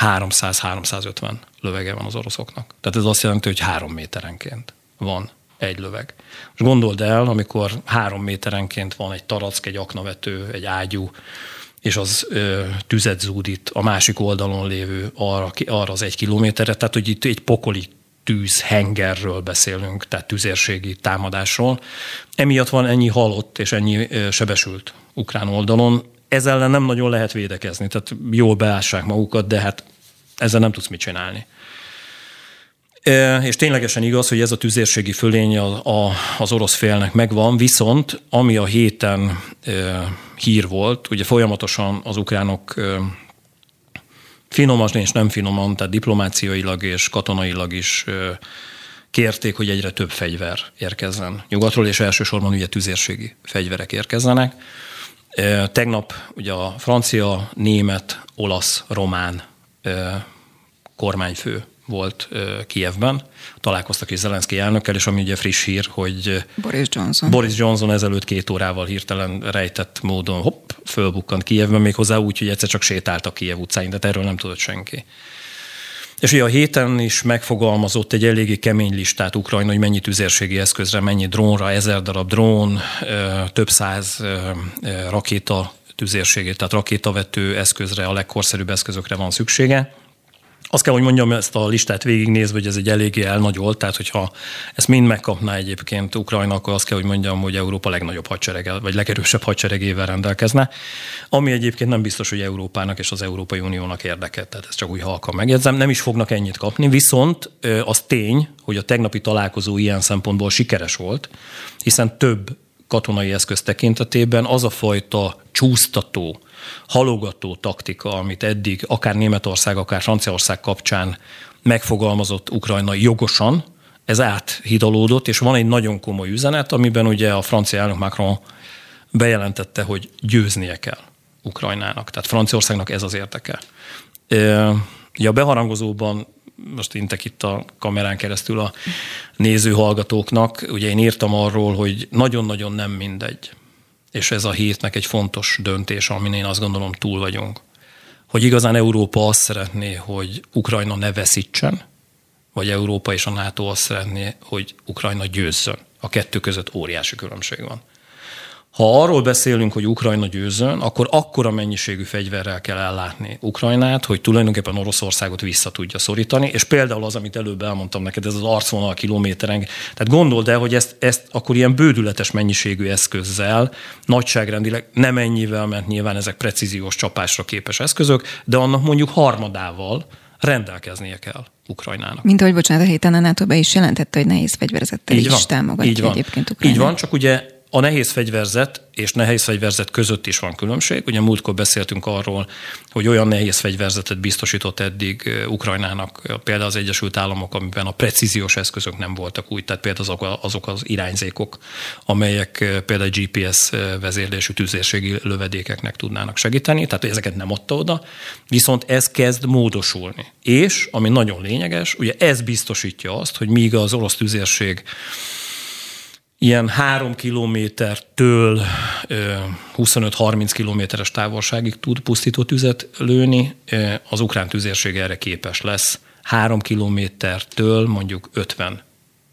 300-350 eh, lövege van az oroszoknak. Tehát ez azt jelenti, hogy három méterenként van egy löveg. Most gondold el, amikor három méterenként van egy tarack, egy aknavető, egy ágyú, és az ö, tüzet zúdít a másik oldalon lévő arra, arra az egy kilométerre, tehát hogy itt egy pokoli tűz hengerről beszélünk, tehát tüzérségi támadásról. Emiatt van ennyi halott és ennyi sebesült ukrán oldalon. Ezzel ellen nem nagyon lehet védekezni, tehát jól beássák magukat, de hát ezzel nem tudsz mit csinálni. És ténylegesen igaz, hogy ez a tüzérségi fölény a, az orosz félnek megvan, viszont ami a héten hír volt, ugye folyamatosan az ukránok e, finoman és nem finoman, tehát diplomáciailag és katonailag is e, kérték, hogy egyre több fegyver érkezzen nyugatról, és elsősorban ugye tüzérségi fegyverek érkezzenek. Tegnap ugye a francia, német, olasz, román kormányfő volt Kievben, találkoztak is Zelenszky elnökkel, és ami ugye friss hír, hogy Boris Johnson. Boris Johnson ezelőtt két órával hirtelen rejtett módon hopp, fölbukkant Kievben, méghozzá úgy, hogy egyszer csak sétált a Kiev utcáin, de erről nem tudott senki. És ugye a héten is megfogalmazott egy eléggé kemény listát Ukrajna, hogy mennyi tüzérségi eszközre, mennyi drónra, ezer darab drón, több száz rakéta tüzérségét, tehát rakétavető eszközre, a legkorszerűbb eszközökre van szüksége Azt kell, hogy mondjam, ezt a listát végignézve, hogy ez egy eléggé elnagyolt, tehát hogyha ezt mind megkapná egyébként Ukrajna, akkor azt kell, hogy mondjam, hogy Európa legnagyobb hadserege, vagy legerősebb hadseregével rendelkezne, ami egyébként nem biztos, hogy Európának és az Európai Uniónak érdeke, tehát ezt csak úgy halkan megjegyzem, nem is fognak ennyit kapni, viszont az tény, hogy a tegnapi találkozó ilyen szempontból sikeres volt, hiszen több katonai eszköz tekintetében az a fajta csúsztató, halogató taktika, amit eddig akár Németország, akár Franciaország kapcsán megfogalmazott Ukrajna jogosan, ez áthidalódott, és van egy nagyon komoly üzenet, amiben ugye a francia elnök Macron bejelentette, hogy győznie kell Ukrajnának. Tehát Franciaországnak ez az érteke. Ugye a beharangozóban most intek itt a kamerán keresztül a néző hallgatóknak, ugye én írtam arról, hogy nagyon-nagyon nem mindegy, és ez a hétnek egy fontos döntés, amin én azt gondolom túl vagyunk, hogy igazán Európa azt szeretné, hogy Ukrajna ne veszítsen, vagy Európa és a NATO azt szeretné, hogy Ukrajna győzzön. A kettő között óriási különbség van. Ha arról beszélünk, hogy Ukrajna győzön, akkor akkora mennyiségű fegyverrel kell ellátni Ukrajnát, hogy tulajdonképpen Oroszországot vissza tudja szorítani, és például az, amit előbb elmondtam neked, ez az arcvonal kilométeren. Tehát gondold el, hogy ezt, ezt akkor ilyen bődületes mennyiségű eszközzel, nagyságrendileg nem ennyivel, mert nyilván ezek precíziós csapásra képes eszközök, de annak mondjuk harmadával rendelkeznie kell Ukrajnának. Mint ahogy, bocsánat, a héten a NATO be is jelentette, hogy nehéz fegyverzettel így is van, támogatja így van. egyébként Ukrajnát. Így van, csak ugye a nehéz fegyverzet és nehéz fegyverzet között is van különbség. Ugye múltkor beszéltünk arról, hogy olyan nehéz fegyverzetet biztosított eddig Ukrajnának például az Egyesült Államok, amiben a precíziós eszközök nem voltak úgy, tehát például azok, azok az irányzékok, amelyek például GPS vezérlésű tüzérségi lövedékeknek tudnának segíteni, tehát ezeket nem adta oda, viszont ez kezd módosulni. És, ami nagyon lényeges, ugye ez biztosítja azt, hogy míg az orosz tüzérség ilyen három kilométertől 25-30 kilométeres távolságig tud pusztító tüzet lőni, az ukrán tüzérség erre képes lesz három kilométertől mondjuk 50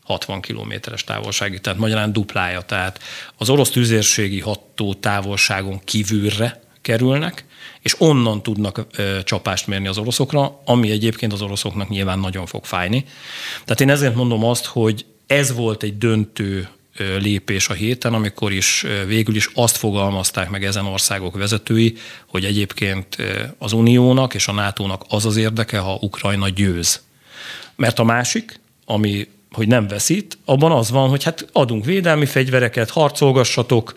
60 kilométeres távolságig, tehát magyarán duplája. Tehát az orosz tüzérségi ható távolságon kívülre kerülnek, és onnan tudnak ö, csapást mérni az oroszokra, ami egyébként az oroszoknak nyilván nagyon fog fájni. Tehát én ezért mondom azt, hogy ez volt egy döntő lépés a héten, amikor is végül is azt fogalmazták meg ezen országok vezetői, hogy egyébként az Uniónak és a NATO-nak az az érdeke, ha Ukrajna győz. Mert a másik, ami hogy nem veszít, abban az van, hogy hát adunk védelmi fegyvereket, harcolgassatok,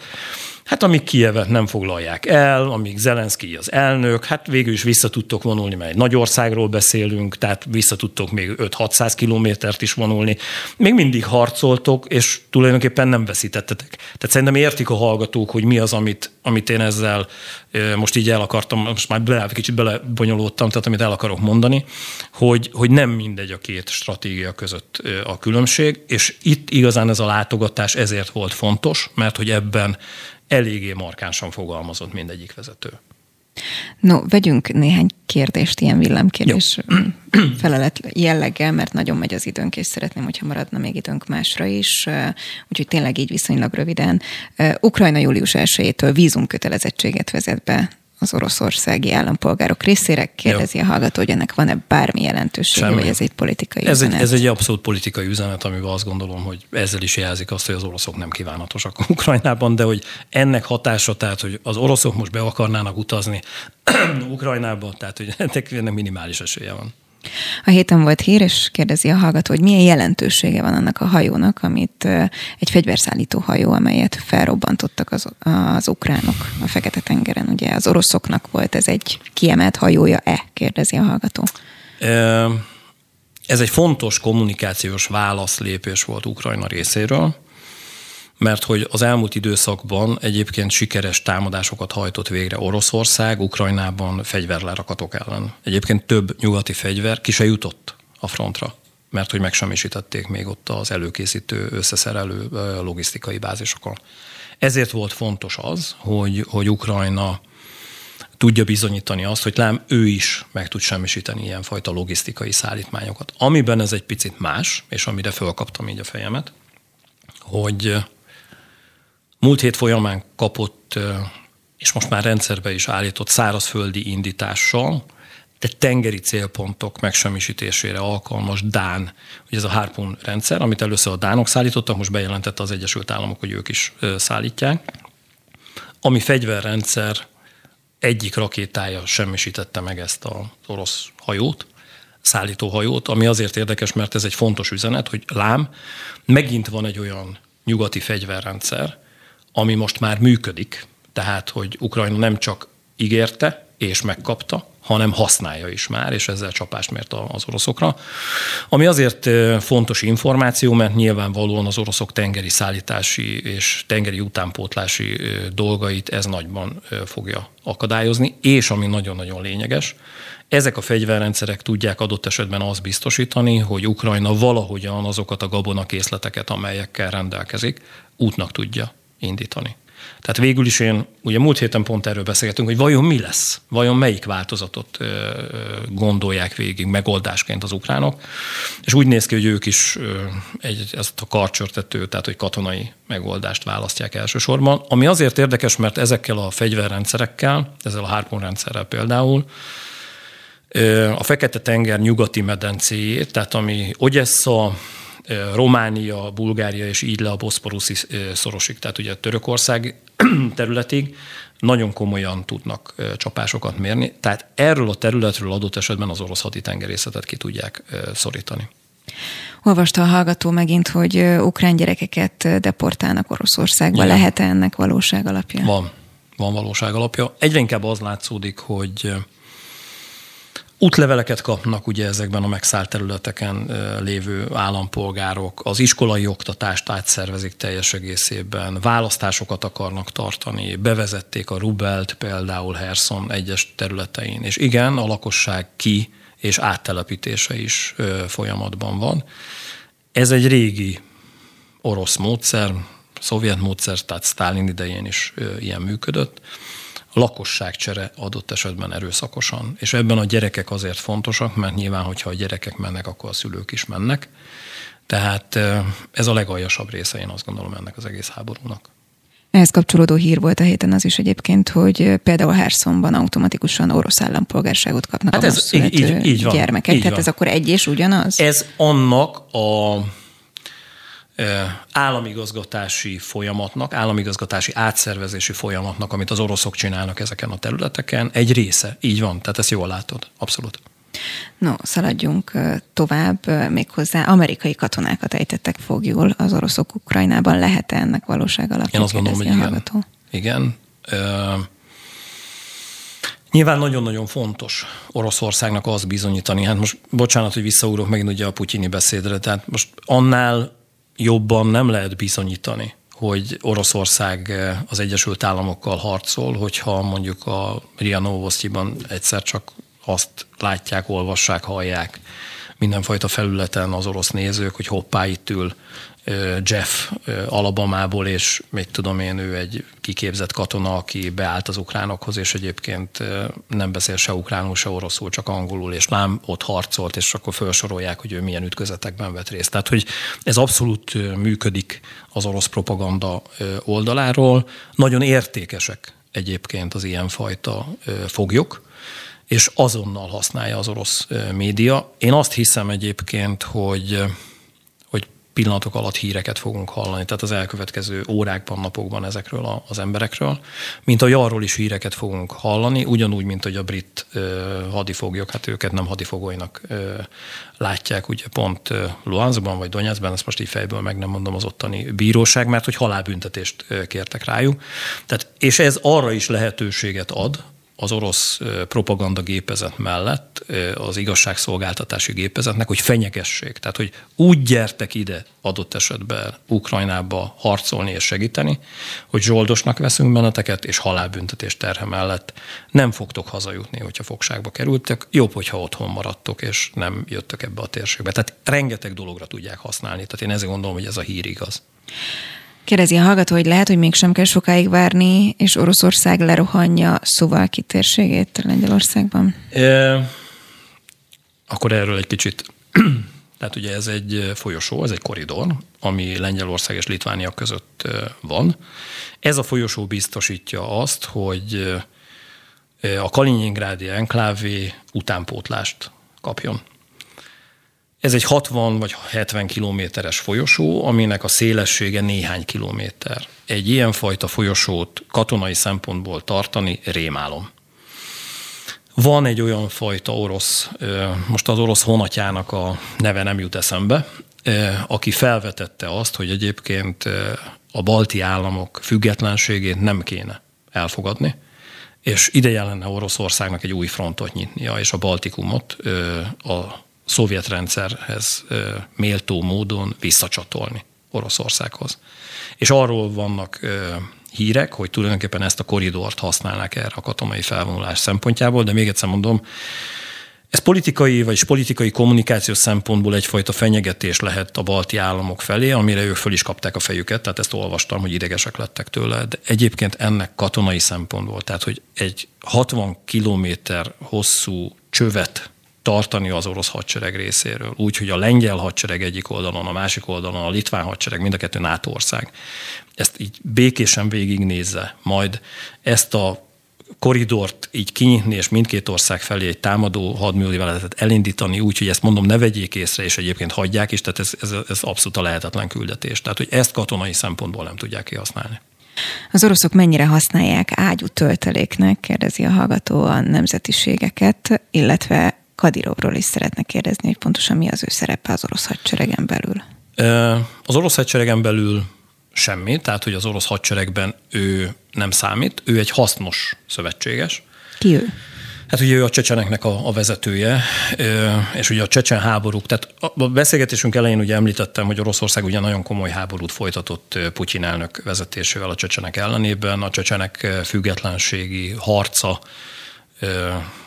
Hát amíg Kievet nem foglalják el, amíg Zelenszky az elnök, hát végül is vissza tudtok vonulni, mert egy nagy országról beszélünk, tehát vissza tudtok még 5-600 kilométert is vonulni. Még mindig harcoltok, és tulajdonképpen nem veszítettetek. Tehát szerintem értik a hallgatók, hogy mi az, amit, amit én ezzel most így el akartam, most már bele, kicsit belebonyolódtam, tehát amit el akarok mondani, hogy, hogy nem mindegy a két stratégia között a különbség, és itt igazán ez a látogatás ezért volt fontos, mert hogy ebben eléggé markánsan fogalmazott mindegyik vezető. No, vegyünk néhány kérdést, ilyen villámkérdés felelet jelleggel, mert nagyon megy az időnk, és szeretném, hogyha maradna még időnk másra is, úgyhogy tényleg így viszonylag röviden. Ukrajna július 1-től vízumkötelezettséget vezet be az oroszországi állampolgárok részére. Kérdezi Jó. a hallgató, hogy ennek van-e bármi jelentősége, Semmi. vagy ez egy politikai ez üzenet? Egy, ez egy abszolút politikai üzenet, amivel azt gondolom, hogy ezzel is jelzik azt, hogy az oroszok nem kívánatosak Ukrajnában, de hogy ennek hatása, tehát hogy az oroszok most be akarnának utazni Ukrajnába, tehát hogy ennek minimális esélye van. A héten volt hír, és kérdezi a hallgató, hogy milyen jelentősége van annak a hajónak, amit egy fegyverszállító hajó, amelyet felrobbantottak az, az ukránok a Fekete-tengeren. Ugye az oroszoknak volt ez egy kiemelt hajója-e? Kérdezi a hallgató. Ez egy fontos kommunikációs válaszlépés volt Ukrajna részéről mert hogy az elmúlt időszakban egyébként sikeres támadásokat hajtott végre Oroszország, Ukrajnában fegyverlerakatok ellen. Egyébként több nyugati fegyver ki se jutott a frontra, mert hogy megsemmisítették még ott az előkészítő, összeszerelő logisztikai bázisokon. Ezért volt fontos az, hogy, hogy Ukrajna tudja bizonyítani azt, hogy lám ő is meg tud semmisíteni ilyenfajta logisztikai szállítmányokat. Amiben ez egy picit más, és amire fölkaptam így a fejemet, hogy múlt hét folyamán kapott, és most már rendszerbe is állított szárazföldi indítással de tengeri célpontok megsemmisítésére alkalmas Dán, ugye ez a Harpoon rendszer, amit először a Dánok szállítottak, most bejelentette az Egyesült Államok, hogy ők is szállítják, ami fegyverrendszer egyik rakétája semmisítette meg ezt az orosz hajót, szállítóhajót, ami azért érdekes, mert ez egy fontos üzenet, hogy lám, megint van egy olyan nyugati fegyverrendszer, ami most már működik, tehát, hogy Ukrajna nem csak ígérte és megkapta, hanem használja is már, és ezzel csapást mért az oroszokra. Ami azért fontos információ, mert nyilvánvalóan az oroszok tengeri szállítási és tengeri utánpótlási dolgait ez nagyban fogja akadályozni, és ami nagyon-nagyon lényeges, ezek a fegyverrendszerek tudják adott esetben azt biztosítani, hogy Ukrajna valahogyan azokat a gabonakészleteket, amelyekkel rendelkezik, útnak tudja indítani. Tehát végül is én, ugye múlt héten pont erről beszélgetünk, hogy vajon mi lesz, vajon melyik változatot gondolják végig megoldásként az ukránok, és úgy néz ki, hogy ők is egy, ezt a karcsörtető, tehát hogy katonai megoldást választják elsősorban, ami azért érdekes, mert ezekkel a fegyverrendszerekkel, ezzel a Harpoon rendszerrel például, a Fekete-tenger nyugati medencéjét, tehát ami Ogyessa, Románia, Bulgária és így le a boszporuszi szorosig, tehát ugye Törökország területig nagyon komolyan tudnak csapásokat mérni. Tehát erről a területről adott esetben az orosz haditengerészetet ki tudják szorítani. Olvasta a hallgató megint, hogy ukrán gyerekeket deportálnak Oroszországba. Igen. Lehet-e ennek valóság alapja? Van. Van valóság alapja. Egyre inkább az látszódik, hogy Útleveleket kapnak ugye ezekben a megszállt területeken lévő állampolgárok, az iskolai oktatást átszervezik teljes egészében, választásokat akarnak tartani, bevezették a Rubelt például Herson egyes területein, és igen, a lakosság ki és áttelepítése is folyamatban van. Ez egy régi orosz módszer, szovjet módszer, tehát Stalin idején is ilyen működött lakosságcsere adott esetben erőszakosan. És ebben a gyerekek azért fontosak, mert nyilván, hogyha a gyerekek mennek, akkor a szülők is mennek. Tehát ez a legaljasabb része, én azt gondolom, ennek az egész háborúnak. Ehhez kapcsolódó hír volt a héten az is egyébként, hogy például Hersonban automatikusan orosz állampolgárságot kapnak hát ez, a így, így, így van, gyermekek. Így Tehát van. ez akkor egy és ugyanaz? Ez annak a államigazgatási folyamatnak, államigazgatási átszervezési folyamatnak, amit az oroszok csinálnak ezeken a területeken, egy része. Így van, tehát ezt jól látod, abszolút. No, szaladjunk tovább, méghozzá amerikai katonákat ejtettek fogjul az oroszok Ukrajnában. Lehet-e ennek valóság alapján? Én azt gondolom, hogy igen. Igen. Ö, Nyilván nagyon-nagyon fontos Oroszországnak az bizonyítani, hát most bocsánat, hogy visszaúrok megint ugye a putyini beszédre, tehát most annál jobban nem lehet bizonyítani, hogy Oroszország eh, az Egyesült Államokkal harcol, hogyha mondjuk a Ria Novostiban egyszer csak azt látják, olvassák, hallják mindenfajta felületen az orosz nézők, hogy hoppá, itt ül Jeff Alabamából, és még tudom én, ő egy kiképzett katona, aki beállt az ukránokhoz, és egyébként nem beszél se ukránul, se oroszul, csak angolul, és lám ott harcolt, és akkor felsorolják, hogy ő milyen ütközetekben vett részt. Tehát, hogy ez abszolút működik az orosz propaganda oldaláról. Nagyon értékesek egyébként az ilyenfajta foglyok, és azonnal használja az orosz média. Én azt hiszem egyébként, hogy pillanatok alatt híreket fogunk hallani, tehát az elkövetkező órákban, napokban ezekről az emberekről, mint hogy arról is híreket fogunk hallani, ugyanúgy, mint hogy a brit hadifoglyok, hát őket nem hadifogóinak látják, ugye pont Luanzban vagy Donetskben, ezt most így fejből meg nem mondom az ottani bíróság, mert hogy halálbüntetést kértek rájuk. Tehát, és ez arra is lehetőséget ad, az orosz propaganda gépezet mellett az igazságszolgáltatási gépezetnek, hogy fenyegessék. Tehát, hogy úgy gyertek ide adott esetben Ukrajnába harcolni és segíteni, hogy zsoldosnak veszünk benneteket, és halálbüntetés terhe mellett nem fogtok hazajutni, hogyha fogságba kerültek. Jobb, hogyha otthon maradtok, és nem jöttök ebbe a térségbe. Tehát rengeteg dologra tudják használni. Tehát én ezért gondolom, hogy ez a hír igaz. Kérdezi a hallgató, hogy lehet, hogy mégsem kell sokáig várni, és Oroszország lerohanja szóval kitérségét Lengyelországban? E, akkor erről egy kicsit. Tehát ugye ez egy folyosó, ez egy koridor, ami Lengyelország és Litvánia között van. Ez a folyosó biztosítja azt, hogy a Kaliningrádi enklávé utánpótlást kapjon. Ez egy 60 vagy 70 kilométeres folyosó, aminek a szélessége néhány kilométer. Egy ilyenfajta folyosót katonai szempontból tartani rémálom. Van egy olyan fajta orosz, most az orosz honatjának a neve nem jut eszembe, aki felvetette azt, hogy egyébként a balti államok függetlenségét nem kéne elfogadni, és ideje lenne Oroszországnak egy új frontot nyitnia, és a Baltikumot a szovjet rendszerhez méltó módon visszacsatolni Oroszországhoz. És arról vannak hírek, hogy tulajdonképpen ezt a koridort használnák erre a katonai felvonulás szempontjából, de még egyszer mondom, ez politikai vagy politikai kommunikációs szempontból egyfajta fenyegetés lehet a balti államok felé, amire ők föl is kapták a fejüket, tehát ezt olvastam, hogy idegesek lettek tőle, de egyébként ennek katonai szempontból, tehát hogy egy 60 kilométer hosszú csövet tartani az orosz hadsereg részéről. Úgy, hogy a lengyel hadsereg egyik oldalon, a másik oldalon a litván hadsereg, mind a kettő NATO ország. Ezt így békésen végignézze, majd ezt a koridort így kinyitni, és mindkét ország felé egy támadó hadműveletet elindítani, úgy, hogy ezt mondom, ne vegyék észre, és egyébként hagyják is, tehát ez, ez, ez abszolút a lehetetlen küldetés. Tehát, hogy ezt katonai szempontból nem tudják kihasználni. Az oroszok mennyire használják ágyú tölteléknek, kérdezi a hallgató a nemzetiségeket, illetve Kadirovról is szeretne kérdezni, hogy pontosan mi az ő szerepe az orosz hadseregen belül. Az orosz hadseregen belül semmi, tehát hogy az orosz hadseregben ő nem számít, ő egy hasznos szövetséges. Ki ő? Hát ugye ő a csecseneknek a, a vezetője, és ugye a csecsen háborúk, tehát a beszélgetésünk elején ugye említettem, hogy Oroszország ugye nagyon komoly háborút folytatott Putyin elnök vezetésével a csecsenek ellenében, a csecsenek függetlenségi harca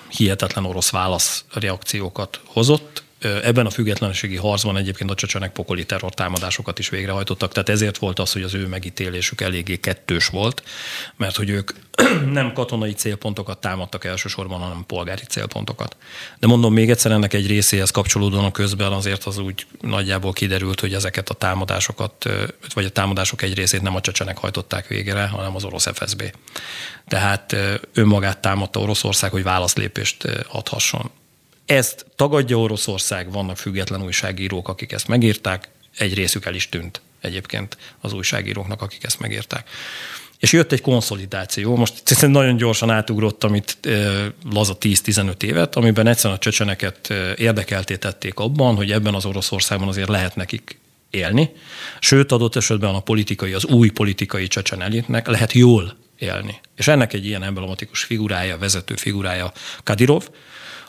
hihetetlen orosz válaszreakciókat hozott, Ebben a függetlenségi harcban egyébként a csecsenek pokoli terrortámadásokat is végrehajtottak, tehát ezért volt az, hogy az ő megítélésük eléggé kettős volt, mert hogy ők nem katonai célpontokat támadtak elsősorban, hanem polgári célpontokat. De mondom még egyszer, ennek egy részéhez kapcsolódóan a közben azért az úgy nagyjából kiderült, hogy ezeket a támadásokat, vagy a támadások egy részét nem a csecsenek hajtották végre, hanem az orosz FSB. Tehát önmagát támadta Oroszország, hogy válaszlépést adhasson. Ezt tagadja Oroszország, vannak független újságírók, akik ezt megírták, egy részük el is tűnt egyébként az újságíróknak, akik ezt megírták. És jött egy konszolidáció, most nagyon gyorsan átugrottam itt laza 10-15 évet, amiben egyszerűen a csecseneket érdekeltétették abban, hogy ebben az Oroszországban azért lehet nekik élni, sőt adott esetben a politikai, az új politikai csecsen elitnek lehet jól élni. És ennek egy ilyen emblematikus figurája, vezető figurája Kadirov,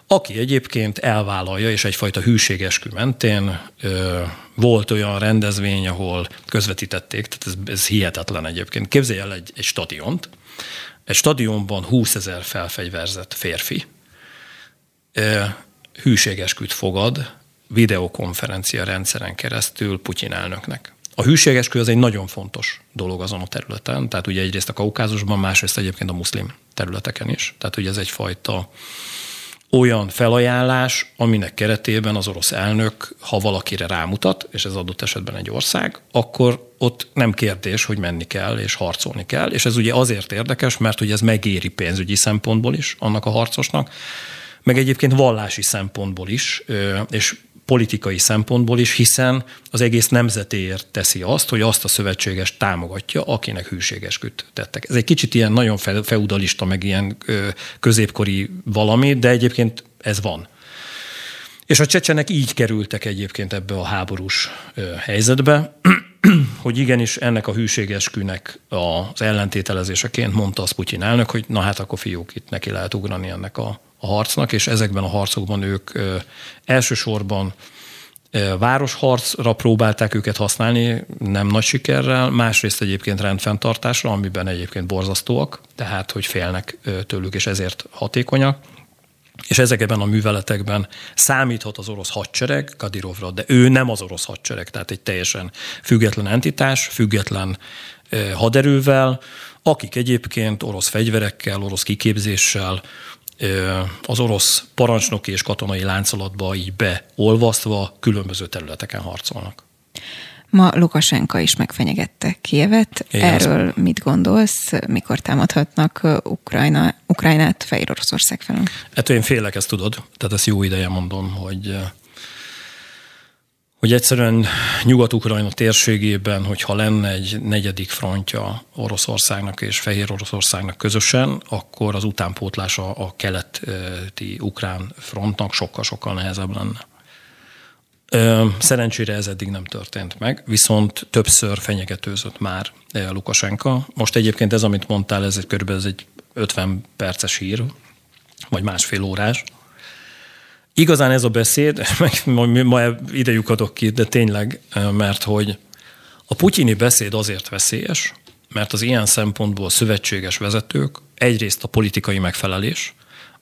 aki egyébként elvállalja, és egyfajta hűségeskü mentén ö, volt olyan rendezvény, ahol közvetítették, tehát ez, ez hihetetlen egyébként. Képzelj el egy, egy stadiont, egy stadionban 20 ezer felfegyverzett férfi ö, hűségesküt fogad videokonferencia rendszeren keresztül Putyin elnöknek. A hűségeskü az egy nagyon fontos dolog azon a területen, tehát ugye egyrészt a Kaukázusban, másrészt egyébként a muszlim területeken is. Tehát ugye ez egyfajta olyan felajánlás, aminek keretében az orosz elnök, ha valakire rámutat, és ez adott esetben egy ország, akkor ott nem kérdés, hogy menni kell és harcolni kell. És ez ugye azért érdekes, mert hogy ez megéri pénzügyi szempontból is annak a harcosnak, meg egyébként vallási szempontból is, és politikai szempontból is, hiszen az egész nemzetéért teszi azt, hogy azt a szövetséges támogatja, akinek hűségesküt tettek. Ez egy kicsit ilyen nagyon feudalista, meg ilyen középkori valami, de egyébként ez van. És a csecsenek így kerültek egyébként ebbe a háborús helyzetbe, hogy igenis ennek a hűségeskünek az ellentételezéseként mondta az Putyin elnök, hogy na hát akkor fiúk, itt neki lehet ugrani ennek a a harcnak, és ezekben a harcokban ők elsősorban városharcra próbálták őket használni, nem nagy sikerrel, másrészt egyébként rendfenntartásra, amiben egyébként borzasztóak, tehát hogy félnek tőlük, és ezért hatékonyak. És ezekben a műveletekben számíthat az orosz hadsereg Kadirovra, de ő nem az orosz hadsereg, tehát egy teljesen független entitás, független haderővel, akik egyébként orosz fegyverekkel, orosz kiképzéssel, az orosz parancsnoki és katonai láncolatba így beolvasztva különböző területeken harcolnak. Ma Lukasenka is megfenyegette Kievet. Igen, Erről mit gondolsz? Mikor támadhatnak Ukrajna, Ukrajnát Fehér Oroszország felől? Ettől én félek, ezt tudod. Tehát ezt jó ideje mondom, hogy hogy egyszerűen Nyugat-Ukrajna térségében, hogyha lenne egy negyedik frontja Oroszországnak és Fehér Oroszországnak közösen, akkor az utánpótlása a keleti ukrán frontnak sokkal-sokkal nehezebb lenne. Szerencsére ez eddig nem történt meg, viszont többször fenyegetőzött már Lukasenka. Most egyébként ez, amit mondtál, ez egy körülbelül ez egy 50 perces hír, vagy másfél órás. Igazán ez a beszéd, meg ma idejük adok ki, de tényleg, mert hogy a putyini beszéd azért veszélyes, mert az ilyen szempontból szövetséges vezetők egyrészt a politikai megfelelés,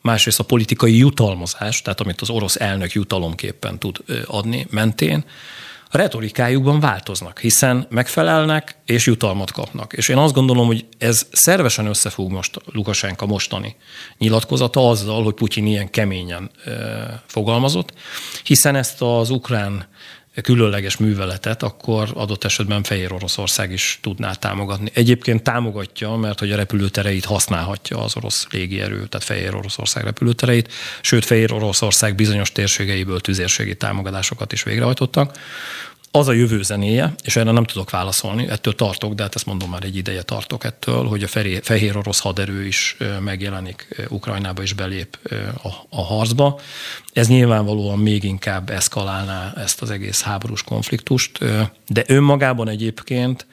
másrészt a politikai jutalmazás, tehát amit az orosz elnök jutalomképpen tud adni mentén, a retorikájukban változnak, hiszen megfelelnek és jutalmat kapnak. És én azt gondolom, hogy ez szervesen összefügg most Lukasenka mostani nyilatkozata azzal, hogy Putyin ilyen keményen e, fogalmazott, hiszen ezt az ukrán különleges műveletet, akkor adott esetben Fehér Oroszország is tudná támogatni. Egyébként támogatja, mert hogy a repülőtereit használhatja az orosz légierő, tehát Fehér Oroszország repülőtereit, sőt Fehér Oroszország bizonyos térségeiből tüzérségi támogatásokat is végrehajtottak az a jövő zenéje, és erre nem tudok válaszolni, ettől tartok, de hát ezt mondom már egy ideje tartok ettől, hogy a fehér orosz haderő is megjelenik Ukrajnába és belép a, a harcba. Ez nyilvánvalóan még inkább eszkalálná ezt az egész háborús konfliktust, de önmagában egyébként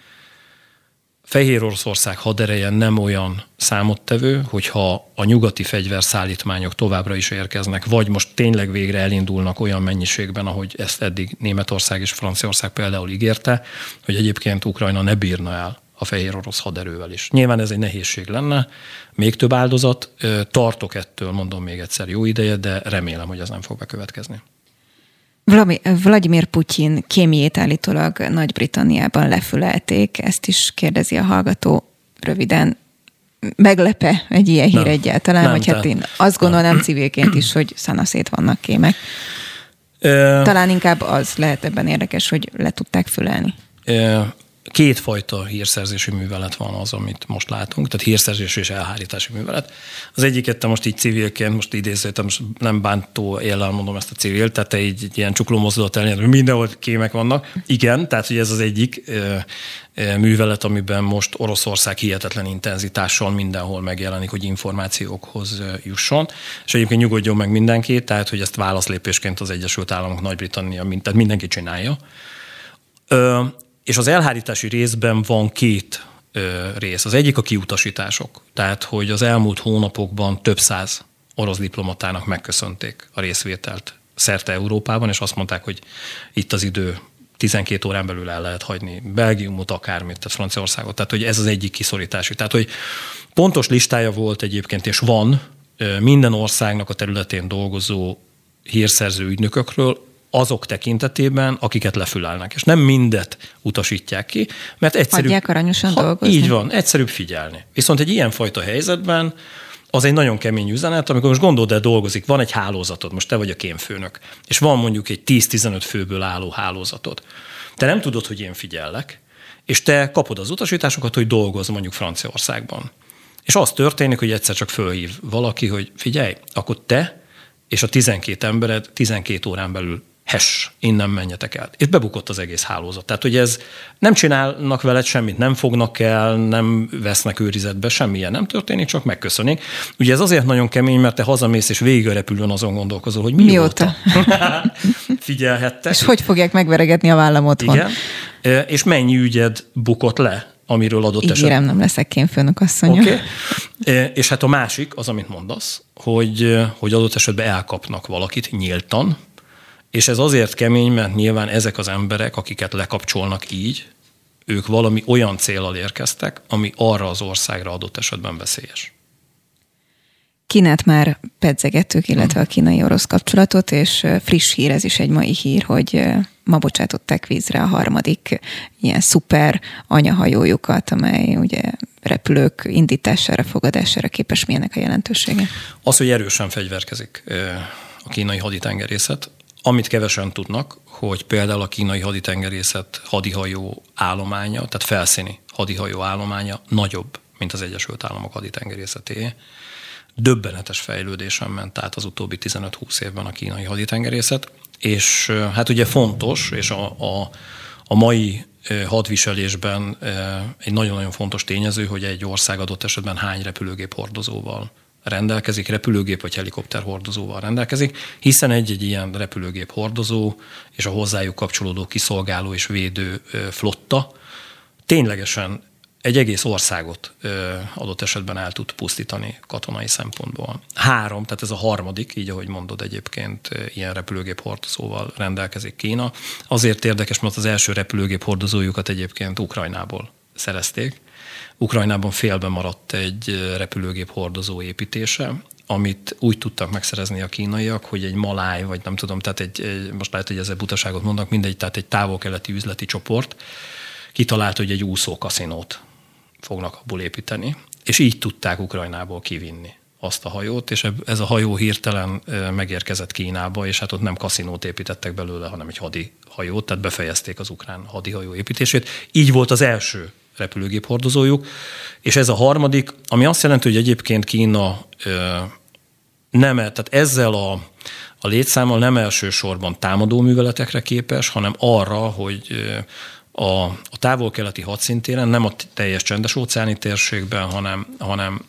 Fehér Oroszország hadereje nem olyan számottevő, hogyha a nyugati fegyverszállítmányok továbbra is érkeznek, vagy most tényleg végre elindulnak olyan mennyiségben, ahogy ezt eddig Németország és Franciaország például ígérte, hogy egyébként Ukrajna ne bírna el a fehér orosz haderővel is. Nyilván ez egy nehézség lenne, még több áldozat, tartok ettől, mondom még egyszer jó ideje, de remélem, hogy ez nem fog bekövetkezni. Vladimir Putyin kémiét állítólag Nagy-Britanniában lefülelték, ezt is kérdezi a hallgató röviden. Meglepe egy ilyen hír nem, egyáltalán, nem, vagy hát én azt gondolom civilként is, hogy szanaszét vannak kémek. Talán inkább az lehet ebben érdekes, hogy le tudták fülelni kétfajta hírszerzési művelet van az, amit most látunk, tehát hírszerzési és elhárítási művelet. Az egyiket te most így civilként, most idézőtem, most nem bántó éllel mondom ezt a civil, tehát te így, így ilyen csukló mozdulat hogy mindenhol kémek vannak. Igen, tehát hogy ez az egyik művelet, amiben most Oroszország hihetetlen intenzitással mindenhol megjelenik, hogy információkhoz jusson. És egyébként nyugodjon meg mindenki, tehát hogy ezt válaszlépésként az Egyesült Államok, Nagy-Britannia, tehát mindenki csinálja. És az elhárítási részben van két ö, rész. Az egyik a kiutasítások. Tehát, hogy az elmúlt hónapokban több száz orosz diplomatának megköszönték a részvételt szerte Európában, és azt mondták, hogy itt az idő 12 órán belül el lehet hagyni Belgiumot, akármit, tehát Franciaországot. Tehát, hogy ez az egyik kiszorítási. Tehát, hogy pontos listája volt egyébként, és van minden országnak a területén dolgozó hírszerző ügynökökről, azok tekintetében, akiket lefülelnek. És nem mindet utasítják ki, mert egyszerűbb... Hagyják aranyosan ha, dolgozni. Így van, egyszerűbb figyelni. Viszont egy ilyenfajta helyzetben az egy nagyon kemény üzenet, amikor most gondolod, de dolgozik, van egy hálózatod, most te vagy a kémfőnök, és van mondjuk egy 10-15 főből álló hálózatod. Te nem tudod, hogy én figyellek, és te kapod az utasításokat, hogy dolgoz mondjuk Franciaországban. És az történik, hogy egyszer csak fölhív valaki, hogy figyelj, akkor te és a 12 embered 12 órán belül hes, innen menjetek el. És bebukott az egész hálózat. Tehát, hogy ez nem csinálnak veled semmit, nem fognak el, nem vesznek őrizetbe, semmilyen nem történik, csak megköszönik. Ugye ez azért nagyon kemény, mert te hazamész, és végig a repülőn azon gondolkozol, hogy mi Mióta? Figyelhettek. És hogy fogják megveregetni a vállam otthon? Igen. És mennyi ügyed bukott le, amiről adott Ígérem, esetben. nem leszek kémfőnök asszonya. Okay. És hát a másik, az, amit mondasz, hogy, hogy adott esetben elkapnak valakit nyíltan, és ez azért kemény, mert nyilván ezek az emberek, akiket lekapcsolnak így, ők valami olyan célral érkeztek, ami arra az országra adott esetben veszélyes. Kínát már pedzegettük, illetve a kínai-orosz kapcsolatot, és friss hír, ez is egy mai hír, hogy ma bocsátották vízre a harmadik ilyen szuper anyahajójukat, amely ugye repülők indítására, fogadására képes. Milyenek a jelentősége? Az, hogy erősen fegyverkezik a kínai haditengerészet, Amit kevesen tudnak, hogy például a kínai haditengerészet hadihajó állománya, tehát felszíni hadihajó állománya nagyobb, mint az Egyesült Államok haditengerészeté. Döbbenetes fejlődésen ment át az utóbbi 15-20 évben a kínai haditengerészet, és hát ugye fontos, és a, a, a mai hadviselésben egy nagyon-nagyon fontos tényező, hogy egy ország adott esetben hány repülőgép hordozóval rendelkezik, repülőgép vagy helikopter hordozóval rendelkezik, hiszen egy-egy ilyen repülőgép hordozó és a hozzájuk kapcsolódó kiszolgáló és védő flotta ténylegesen egy egész országot adott esetben el tud pusztítani katonai szempontból. Három, tehát ez a harmadik, így ahogy mondod egyébként, ilyen repülőgép hordozóval rendelkezik Kína. Azért érdekes, mert az első repülőgép hordozójukat egyébként Ukrajnából szerezték. Ukrajnában félben maradt egy repülőgép hordozó építése, amit úgy tudtak megszerezni a kínaiak, hogy egy maláj, vagy nem tudom, tehát egy, egy most lehet, hogy ezzel butaságot mondnak, mindegy, tehát egy távol-keleti üzleti csoport kitalált, hogy egy úszó kaszinót fognak abból építeni, és így tudták Ukrajnából kivinni azt a hajót, és ez a hajó hirtelen megérkezett Kínába, és hát ott nem kaszinót építettek belőle, hanem egy hadi hajót, tehát befejezték az ukrán hadihajó építését. Így volt az első repülőgép hordozójuk, és ez a harmadik, ami azt jelenti, hogy egyébként Kína nem, tehát ezzel a, a létszámmal nem elsősorban támadó műveletekre képes, hanem arra, hogy a, a távol-keleti hadszintéren, nem a teljes csendes óceáni térségben, hanem, hanem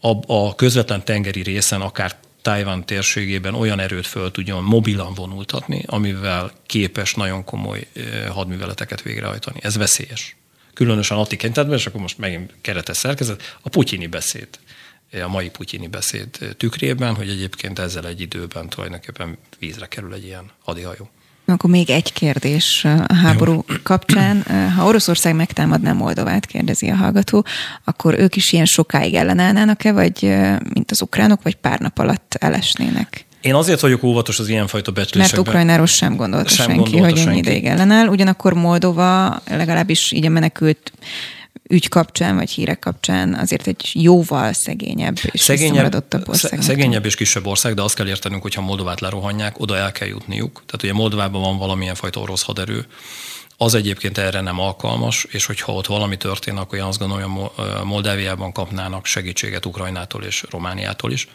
a, a közvetlen tengeri részen, akár Tájván térségében olyan erőt föl tudjon mobilan vonultatni, amivel képes nagyon komoly hadműveleteket végrehajtani. Ez veszélyes. Különösen a tekintetben, és akkor most megint keretes szerkezet, a putyini beszéd, a mai putyini beszéd tükrében, hogy egyébként ezzel egy időben tulajdonképpen vízre kerül egy ilyen hadihajó. Akkor még egy kérdés a háború Jó. kapcsán. Ha Oroszország megtámadná Moldovát, kérdezi a hallgató, akkor ők is ilyen sokáig ellenállnának-e, vagy mint az ukránok, vagy pár nap alatt elesnének? Én azért vagyok óvatos az ilyenfajta becslésekben. Mert Ukrajnáról sem gondolta sem senki, gondolta hogy ennyi ideig ellenáll. Ugyanakkor Moldova legalábbis így a menekült ügy kapcsán, vagy hírek kapcsán azért egy jóval szegényebb és szegényebb, ország. Szegényebb és kisebb ország, de azt kell értenünk, hogyha Moldovát lerohanják, oda el kell jutniuk. Tehát ugye Moldovában van valamilyen fajta orosz haderő, az egyébként erre nem alkalmas, és hogyha ott valami történik, akkor én azt gondolom, hogy Moldáviában kapnának segítséget Ukrajnától és Romániától is.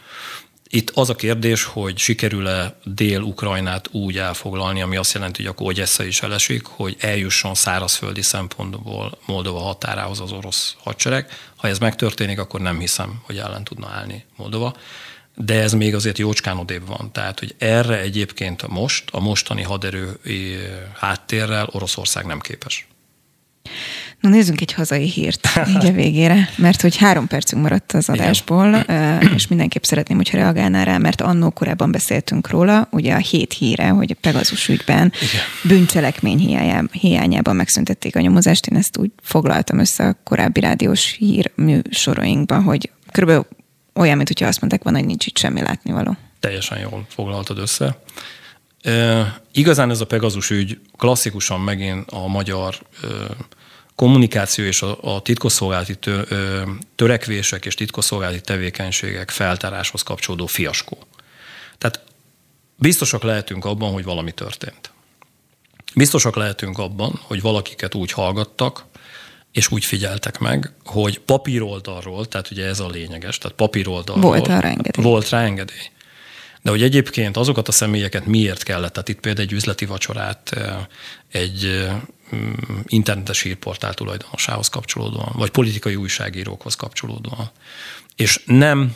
Itt az a kérdés, hogy sikerül-e Dél-Ukrajnát úgy elfoglalni, ami azt jelenti, hogy akkor Ogyessa is elesik, hogy eljusson szárazföldi szempontból Moldova határához az orosz hadsereg. Ha ez megtörténik, akkor nem hiszem, hogy ellen tudna állni Moldova. De ez még azért jócskán odébb van. Tehát, hogy erre egyébként most, a mostani haderő háttérrel Oroszország nem képes. Na nézzünk egy hazai hírt így a végére, mert hogy három percünk maradt az adásból, Igen. és mindenképp szeretném, hogyha reagálnál rá, mert annó korábban beszéltünk róla, ugye a hét híre, hogy a Pegazus ügyben Igen. bűncselekmény hiányában megszüntették a nyomozást. Én ezt úgy foglaltam össze a korábbi rádiós hír műsorainkban, hogy körülbelül olyan, mint hogyha azt mondták volna, hogy nincs itt semmi látnivaló. Teljesen jól foglaltad össze. E, igazán ez a Pegazus ügy klasszikusan megint a magyar e, kommunikáció és a, a titkosszolgálati tö, ö, törekvések és titkosszolgálati tevékenységek feltáráshoz kapcsolódó fiaskó. Tehát biztosak lehetünk abban, hogy valami történt. Biztosak lehetünk abban, hogy valakiket úgy hallgattak, és úgy figyeltek meg, hogy papíroldalról, tehát ugye ez a lényeges, tehát papíroldalról volt rá engedély. Volt rá engedély. De hogy egyébként azokat a személyeket miért kellett, tehát itt például egy üzleti vacsorát egy internetes hírportál tulajdonosához kapcsolódóan, vagy politikai újságírókhoz kapcsolódóan. És nem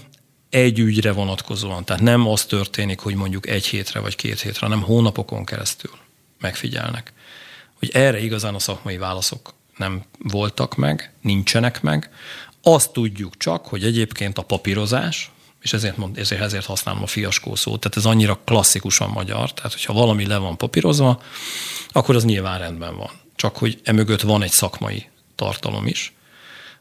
egy ügyre vonatkozóan, tehát nem az történik, hogy mondjuk egy hétre vagy két hétre, hanem hónapokon keresztül megfigyelnek. Hogy erre igazán a szakmai válaszok nem voltak meg, nincsenek meg. Azt tudjuk csak, hogy egyébként a papírozás, és ezért, mond, ezért, ezért használom a fiaskó szót, tehát ez annyira klasszikusan magyar, tehát hogyha valami le van papírozva, akkor az nyilván rendben van. Csak hogy emögött van egy szakmai tartalom is,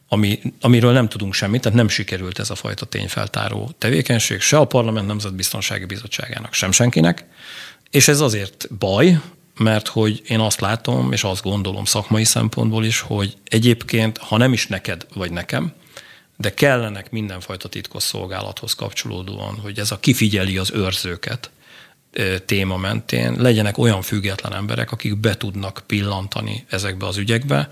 ami, amiről nem tudunk semmit, tehát nem sikerült ez a fajta tényfeltáró tevékenység se a Parlament Nemzetbiztonsági Bizottságának, sem senkinek, és ez azért baj, mert hogy én azt látom, és azt gondolom szakmai szempontból is, hogy egyébként, ha nem is neked vagy nekem, de kellenek mindenfajta titkos szolgálathoz kapcsolódóan, hogy ez a kifigyeli az őrzőket, téma mentén legyenek olyan független emberek, akik be tudnak pillantani ezekbe az ügyekbe,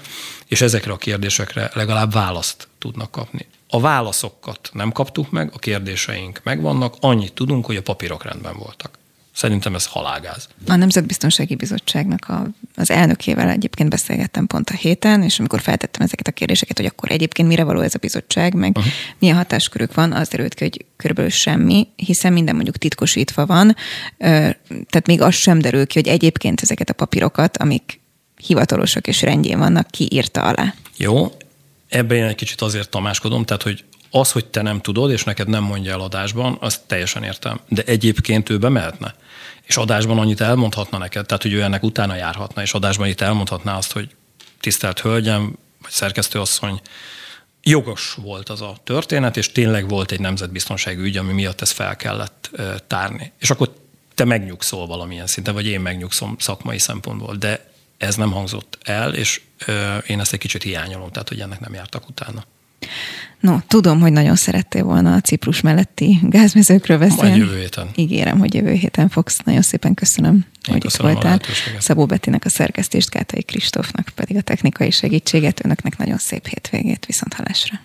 és ezekre a kérdésekre legalább választ tudnak kapni. A válaszokat nem kaptuk meg, a kérdéseink megvannak, annyit tudunk, hogy a papírok rendben voltak. Szerintem ez halágáz. A Nemzetbiztonsági Bizottságnak a, az elnökével egyébként beszélgettem pont a héten, és amikor feltettem ezeket a kérdéseket, hogy akkor egyébként mire való ez a bizottság, meg uh-huh. milyen hatáskörük van, az derült ki, hogy körülbelül semmi, hiszen minden mondjuk titkosítva van, tehát még az sem derül ki, hogy egyébként ezeket a papírokat, amik hivatalosak és rendjén vannak, ki írta alá. Jó, ebben én egy kicsit azért tamáskodom, tehát hogy az, hogy te nem tudod, és neked nem mondja el adásban, azt teljesen értem. De egyébként ő bemehetne és adásban annyit elmondhatna neked, tehát hogy ő ennek utána járhatna, és adásban itt elmondhatná azt, hogy tisztelt hölgyem, vagy szerkesztőasszony, jogos volt az a történet, és tényleg volt egy nemzetbiztonsági ügy, ami miatt ezt fel kellett tárni. És akkor te megnyugszol valamilyen szinten, vagy én megnyugszom szakmai szempontból, de ez nem hangzott el, és én ezt egy kicsit hiányolom, tehát hogy ennek nem jártak utána. No, tudom, hogy nagyon szerettél volna a Ciprus melletti gázmezőkről beszélni. Majd jövő héten. Ígérem, hogy jövő héten fogsz. Nagyon szépen köszönöm, Én hogy köszönöm itt voltál. Szabó Bettinek a szerkesztést, Kátai Kristófnak pedig a technikai segítséget. Önöknek nagyon szép hétvégét, viszont halásra.